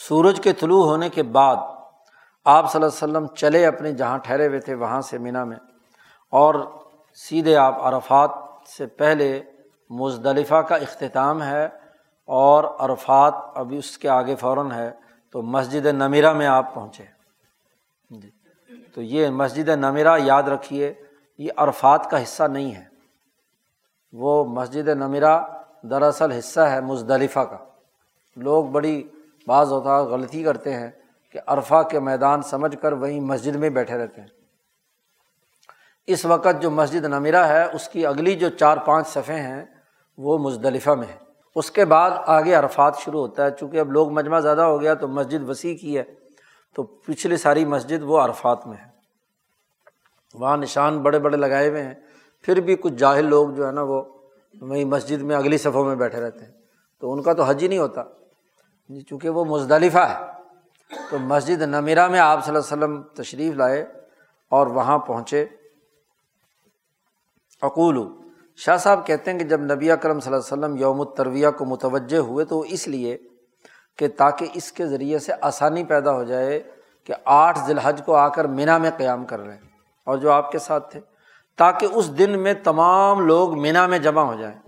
سورج کے طلوع ہونے کے بعد آپ صلی اللہ علیہ وسلم چلے اپنے جہاں ٹھہرے ہوئے تھے وہاں سے مینا میں اور سیدھے آپ عرفات سے پہلے مزدلفہ کا اختتام ہے اور عرفات ابھی اس کے آگے فوراً ہے تو مسجد نمیرہ میں آپ پہنچے جی تو یہ مسجد نمیرا یاد رکھیے یہ عرفات کا حصہ نہیں ہے وہ مسجد نمیرا دراصل حصہ ہے مزدلفہ کا لوگ بڑی بعض ہوتا غلطی کرتے ہیں کہ عرفہ کے میدان سمجھ کر وہیں مسجد میں بیٹھے رہتے ہیں۔ اس وقت جو مسجد نمیرا ہے، اس کی اگلی جو چار پانچ صفحے ہیں، وہ مزدلفہ میں ہے اس کے بعد آگے عرفات شروع ہوتا ہے۔ چونکہ اب لوگ مجمع زیادہ ہو گیا تو مسجد وسیع کی ہے، تو پچھلی ساری مسجد وہ عرفات میں ہے وہاں نشان بڑے بڑے لگائے ہوئے ہیں۔ پھر بھی کچھ جاہل لوگ جو ہے نا، وہ وہیں مسجد میں اگلی صفوں میں بیٹھے رہتے ہیں۔ تو ان کا تو حج ہی نہیں ہوتا۔ جی چونکہ وہ مزدلفہ ہے، تو مسجد نمیرا میں آپ صلی اللہ علیہ وسلم تشریف لائے اور وہاں پہنچے۔ اقول شاہ صاحب کہتے ہیں کہ جب نبی اکرم صلی اللہ علیہ وسلم یوم الترویہ کو متوجہ ہوئے تو اس لیے کہ تاکہ اس کے ذریعے سے آسانی پیدا ہو جائے کہ آٹھ ذی الحج کو آ کر مینا میں قیام کر رہے ہیں اور جو آپ کے ساتھ تھے، تاکہ اس دن میں تمام لوگ مینا میں جمع ہو جائیں۔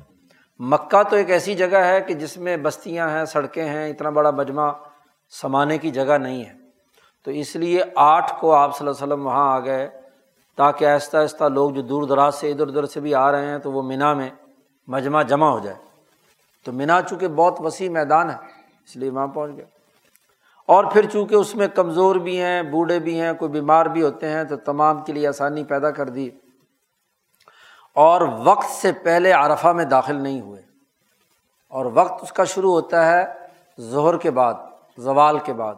مکہ تو ایک ایسی جگہ ہے کہ جس میں بستیاں ہیں، سڑکیں ہیں، اتنا بڑا مجمع سمانے کی جگہ نہیں ہے۔ تو اس لیے آٹھ کو آپ صلی اللہ علیہ وسلم وہاں آ گئے تاکہ آہستہ آہستہ لوگ جو دور دراز سے ادھر ادھر سے بھی آ رہے ہیں تو وہ مینا میں مجمع جمع ہو جائے۔ تو مینا چونکہ بہت وسیع میدان ہے، اس لیے وہاں پہنچ گیا اور پھر چونکہ اس میں کمزور بھی ہیں، بوڑھے بھی ہیں، کوئی بیمار بھی ہوتے ہیں تو تمام کے لیے آسانی پیدا کر دی۔ اور وقت سے پہلے عرفہ میں داخل نہیں ہوئے۔ اور وقت اس کا شروع ہوتا ہے ظہر کے بعد، زوال کے بعد۔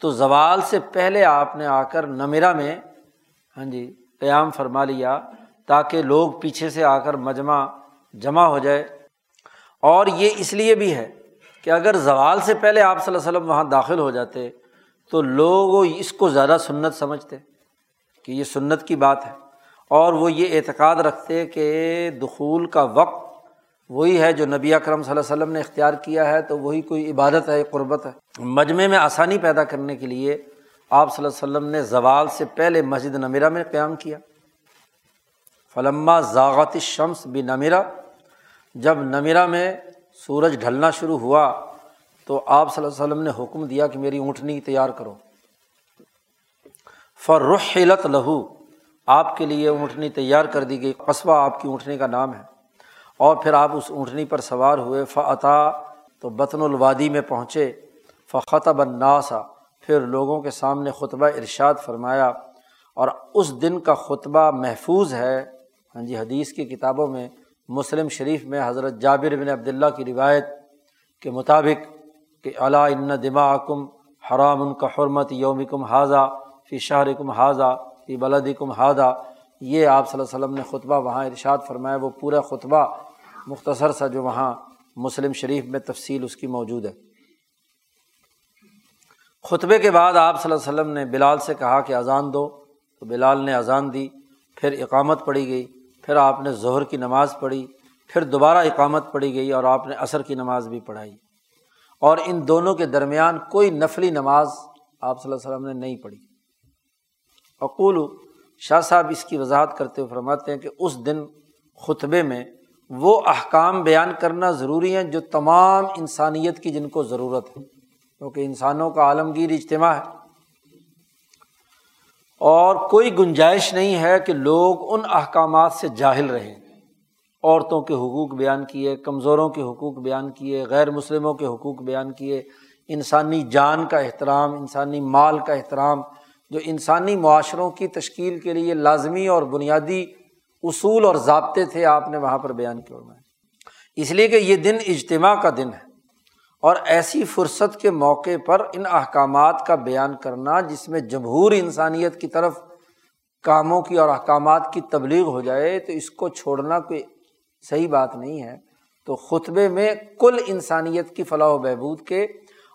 تو زوال سے پہلے آپ نے آ کر نمیرا میں ہاں جی قیام فرما لیا تاکہ لوگ پیچھے سے آ کر مجمع جمع ہو جائے۔ اور یہ اس لیے بھی ہے کہ اگر زوال سے پہلے آپ صلی اللہ علیہ وسلم وہاں داخل ہو جاتے تو لوگ اس کو زیادہ سنت سمجھتے کہ یہ سنت کی بات ہے۔ اور وہ یہ اعتقاد رکھتے کہ دخول کا وقت وہی ہے جو نبی اکرم صلی اللہ علیہ وسلم نے اختیار کیا ہے، تو وہی کوئی عبادت ہے، قربت ہے۔ مجمع میں آسانی پیدا کرنے کے لیے آپ صلی اللہ علیہ وسلم نے زوال سے پہلے مسجد نمیرہ میں قیام کیا۔ فلما ذاغت شمس بھی نمیرا جب نمیرا میں سورج ڈھلنا شروع ہوا، تو آپ صلی اللہ علیہ وسلم نے حکم دیا کہ میری اونٹنی تیار کرو۔ فرحلت لہو آپ کے لیے اونٹنی تیار کر دی گئی، قصبہ آپ کی اونٹنی کا نام ہے۔ اور پھر آپ اس اونٹنی پر سوار ہوئے فعطا تو بطن الوادی میں پہنچے، فخطب الناسا پھر لوگوں کے سامنے خطبہ ارشاد فرمایا۔ اور اس دن کا خطبہ محفوظ ہے۔ ہاں جی حدیث کی کتابوں میں، مسلم شریف میں حضرت جابر بن عبداللہ کی روایت کے مطابق کہ علا ان دماء کم حرام ان کا حرمت یوم کم حاضہ فی شہر کم حاضہ فی بلد کم یہ آپ صلی اللہ علیہ وسلم نے خطبہ وہاں ارشاد فرمایا وہ پورا خطبہ مختصر سا جو وہاں مسلم شریف میں تفصیل اس کی موجود ہے۔ خطبے کے بعد آپ صلی اللہ علیہ وسلم نے بلال سے کہا کہ اذان دو، تو بلال نے اذان دی، پھر اقامت پڑھی گئی، پھر آپ نے ظہر کی نماز پڑھی، پھر دوبارہ اقامت پڑھی گئی اور آپ نے عصر کی نماز بھی پڑھائی۔ اور ان دونوں کے درمیان کوئی نفلی نماز آپ صلی اللہ علیہ وسلم نے نہیں پڑھی۔ اقول، شاہ صاحب اس کی وضاحت کرتے ہوئے فرماتے ہیں کہ اس دن خطبے میں وہ احکام بیان کرنا ضروری ہیں جو تمام انسانیت کی جن کو ضرورت ہے، کیونکہ انسانوں کا عالمگیر اجتماع ہے۔ اور کوئی گنجائش نہیں ہے کہ لوگ ان احکامات سے جاہل رہیں۔ عورتوں کے حقوق بیان کیے، کمزوروں کے حقوق بیان کیے، غیر مسلموں کے حقوق بیان کیے۔ انسانی جان کا احترام، انسانی مال کا احترام جو انسانی معاشروں کی تشکیل کے لیے لازمی اور بنیادی اصول اور ضابطے تھے، آپ نے وہاں پر بیان کیے اس لیے کہ یہ دن اجتماع کا دن ہے اور ایسی فرصت کے موقع پر ان احکامات کا بیان کرنا، جس میں جمہور انسانیت کی طرف کاموں کی اور احکامات کی تبلیغ ہو جائے، تو اس کو چھوڑنا کوئی صحیح بات نہیں ہے۔ تو خطبے میں کل انسانیت کی فلاح و بہبود کے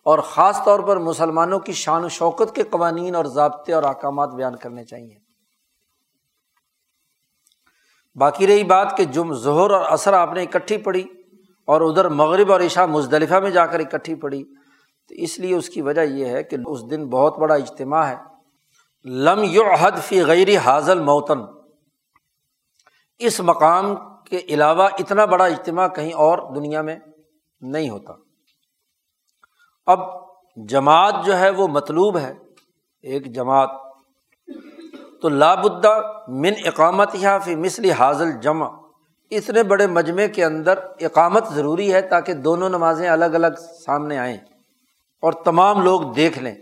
اور خاص طور پر مسلمانوں کی شان و شوکت کے قوانین اور ضابطے اور احکامات بیان کرنے چاہئیں باقی رہی بات کہ جم ظہر اور اثر آپ نے اکٹھی پڑھی اور ادھر مغرب اور عشاء مزدلفہ میں جا کر اکٹھی پڑھی، تو اس لیے اس کی وجہ یہ ہے کہ اس دن بہت بڑا اجتماع ہے۔ لم یو حد فی غیر حاضل موتن اس مقام کے علاوہ اتنا بڑا اجتماع کہیں اور دنیا میں نہیں ہوتا۔ اب جماعت جو ہے وہ مطلوب ہے، ایک جماعت، تو لابدہ من اقامت یا فی مثل حاضل جمع اتنے بڑے مجمعے کے اندر اقامت ضروری ہے تاکہ دونوں نمازیں الگ الگ سامنے آئیں اور تمام لوگ دیکھ لیں۔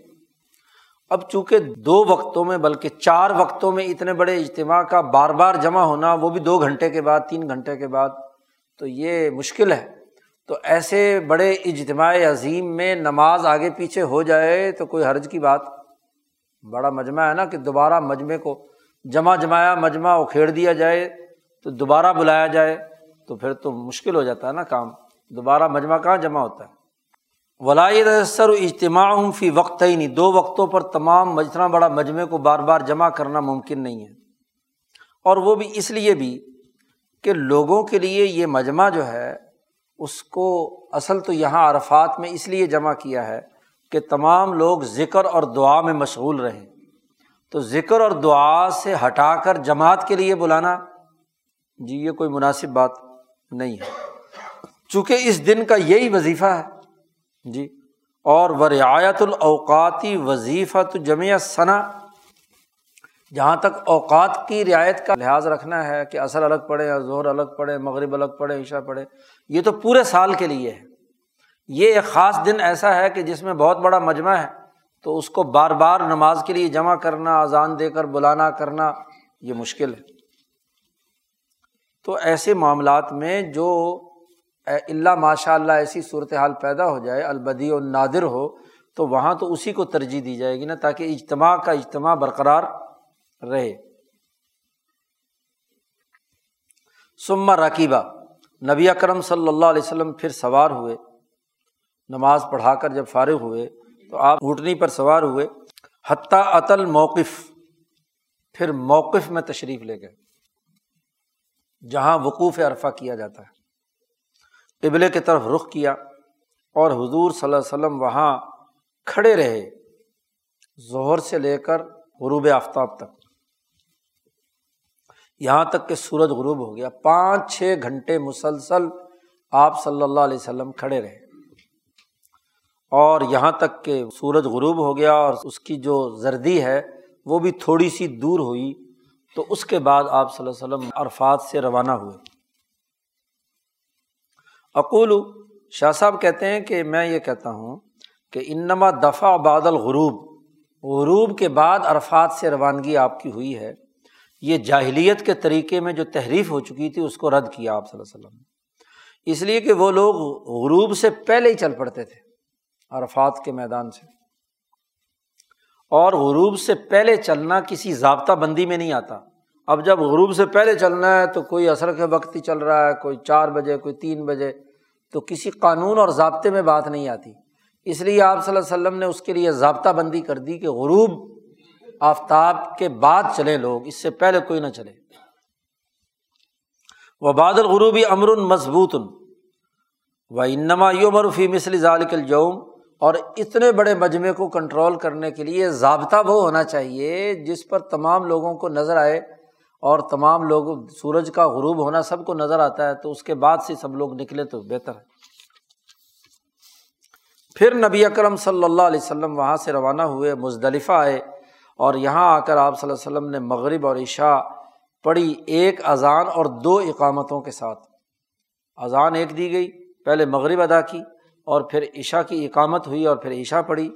اب چونکہ دو وقتوں میں بلکہ چار وقتوں میں اتنے بڑے اجتماع کا بار بار جمع ہونا، وہ بھی دو گھنٹے کے بعد، تین گھنٹے کے بعد، تو یہ مشکل ہے۔ تو ایسے بڑے اجتماع عظیم میں نماز آگے پیچھے ہو جائے تو کوئی حرج کی بات۔ بڑا مجمع ہے نا کہ دوبارہ مجمعے کو جمع جمایا، مجمع اکھیڑ دیا جائے تو دوبارہ بلایا جائے تو پھر تو مشکل ہو جاتا ہے نا کام۔ دوبارہ مجمع کہاں جمع ہوتا ہے؟ ولاد سر اجتماع فی وقت ہی نہیں دو وقتوں پر تمام اتنا بڑا مجمعے کو بار بار جمع کرنا ممکن نہیں ہے۔ اور وہ بھی اس لیے بھی کہ لوگوں کے لیے یہ مجمع جو ہے اس کو اصل تو یہاں عرفات میں اس لیے جمع کیا ہے کہ تمام لوگ ذکر اور دعا میں مشغول رہیں۔ تو ذکر اور دعا سے ہٹا کر جماعت کے لیے بلانا جی یہ کوئی مناسب بات نہیں ہے۔ چونکہ اس دن کا یہی وظیفہ ہے جی اور و رعایت الاوقاتی وظیفہ تو جمع ثنا جہاں تک اوقات کی رعایت کا لحاظ رکھنا ہے کہ اصل الگ پڑھے یا زہر الگ پڑھے، مغرب الگ پڑھے عشا پڑھے، یہ تو پورے سال کے لیے ہے۔ یہ ایک خاص دن ایسا ہے کہ جس میں بہت بڑا مجمع ہے، تو اس کو بار بار نماز کے لیے جمع کرنا، اذان دے کر بلانا کرنا، یہ مشکل ہے۔ تو ایسے معاملات میں جو اللہ ماشاء اللہ ایسی صورت حال پیدا ہو جائے البدی و نادر ہو، تو وہاں تو اسی کو ترجیح دی جائے گی نا، تاکہ اجتماع کا اجتماع برقرار رہے۔ سما رقیبہ نبی اکرم صلی اللہ علیہ وسلم پھر سوار ہوئے۔ نماز پڑھا کر جب فارغ ہوئے تو آپ اونٹنی پر سوار ہوئے۔ حتیٰ عطل موقف پھر موقف میں تشریف لے گئے۔ جہاں وقوف عرفہ کیا جاتا ہے۔ قبلے کی طرف رخ کیا اور حضور صلی اللہ علیہ وسلم وہاں کھڑے رہے۔ ظہر سے لے کر غروب آفتاب تک۔ یہاں تک کہ سورج غروب ہو گیا۔ پانچ چھ گھنٹے مسلسل آپ صلی اللہ علیہ وسلم کھڑے رہے۔ اور یہاں تک کہ سورج غروب ہو گیا اور اس کی جو زردی ہے وہ بھی تھوڑی سی دور ہوئی، تو اس کے بعد آپ صلی اللہ علیہ وسلم عرفات سے روانہ ہوئے۔ اقول، شاہ صاحب کہتے ہیں کہ میں یہ کہتا ہوں کہ انما دفاع بادل غروب غروب کے بعد عرفات سے روانگی آپ کی ہوئی ہے۔ یہ جاہلیت کے طریقے میں جو تحریف ہو چکی تھی، اس کو رد کیا آپ صلی اللہ علیہ وسلم نے۔ اس لیے کہ وہ لوگ غروب سے پہلے ہی چل پڑتے تھے، عرفات کے میدان سے۔ اور غروب سے پہلے چلنا کسی ضابطہ بندی میں نہیں آتا۔ اب جب غروب سے پہلے چلنا ہے تو کوئی اثر کے وقت ہی چل رہا ہے، کوئی چار بجے، کوئی تین بجے، تو کسی قانون اور ضابطے میں بات نہیں آتی۔ اس لیے آپ صلی اللہ علیہ وسلم نے اس کے لیے ضابطہ بندی کر دی کہ غروب آفتاب کے بعد چلے لوگ، اس سے پہلے کوئی نہ چلے۔ وہ بادل غروبی امر مضبوط۔ و انما یومر فی مثل ذالک الجوم۔ اور اتنے بڑے مجمعے کو کنٹرول کرنے کے لیے ضابطہ وہ ہونا چاہیے جس پر تمام لوگوں کو نظر آئے اور تمام لوگ، سورج کا غروب ہونا سب کو نظر آتا ہے، تو اس کے بعد سے سب لوگ نکلے تو بہتر ہے۔ پھر نبی اکرم صلی اللہ علیہ وسلم وہاں سے روانہ ہوئے، مزدلفہ آئے۔ اور یہاں آ کر آپ صلی اللہ علیہ وسلم نے مغرب اور عشاء پڑھی ایک اذان اور دو اقامتوں کے ساتھ۔ اذان ایک دی گئی، پہلے مغرب ادا کی اور پھر عشاء کی اقامت ہوئی اور پھر عشاء پڑھی۔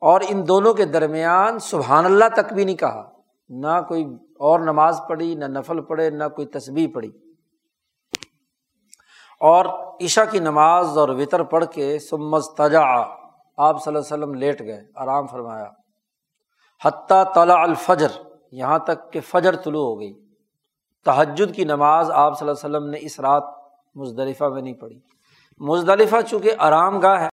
اور ان دونوں کے درمیان سبحان اللہ تک بھی نہیں کہا۔ نہ کوئی اور نماز پڑھی، نہ نفل پڑھے، نہ کوئی تصبیح پڑھی۔ اور عشاء کی نماز اور وطر پڑھ کے سمز تجا آپ صلی اللہ علیہ وسلم لیٹ گئے، آرام فرمایا۔ حتیٰ طلع الفجر، یہاں تک کہ فجر طلوع ہو گئی۔ تحجد کی نماز آپ صلی اللہ علیہ وسلم نے اس رات مزدلفہ میں نہیں پڑھی۔ مزدلفہ چونکہ آرام گاہ ہے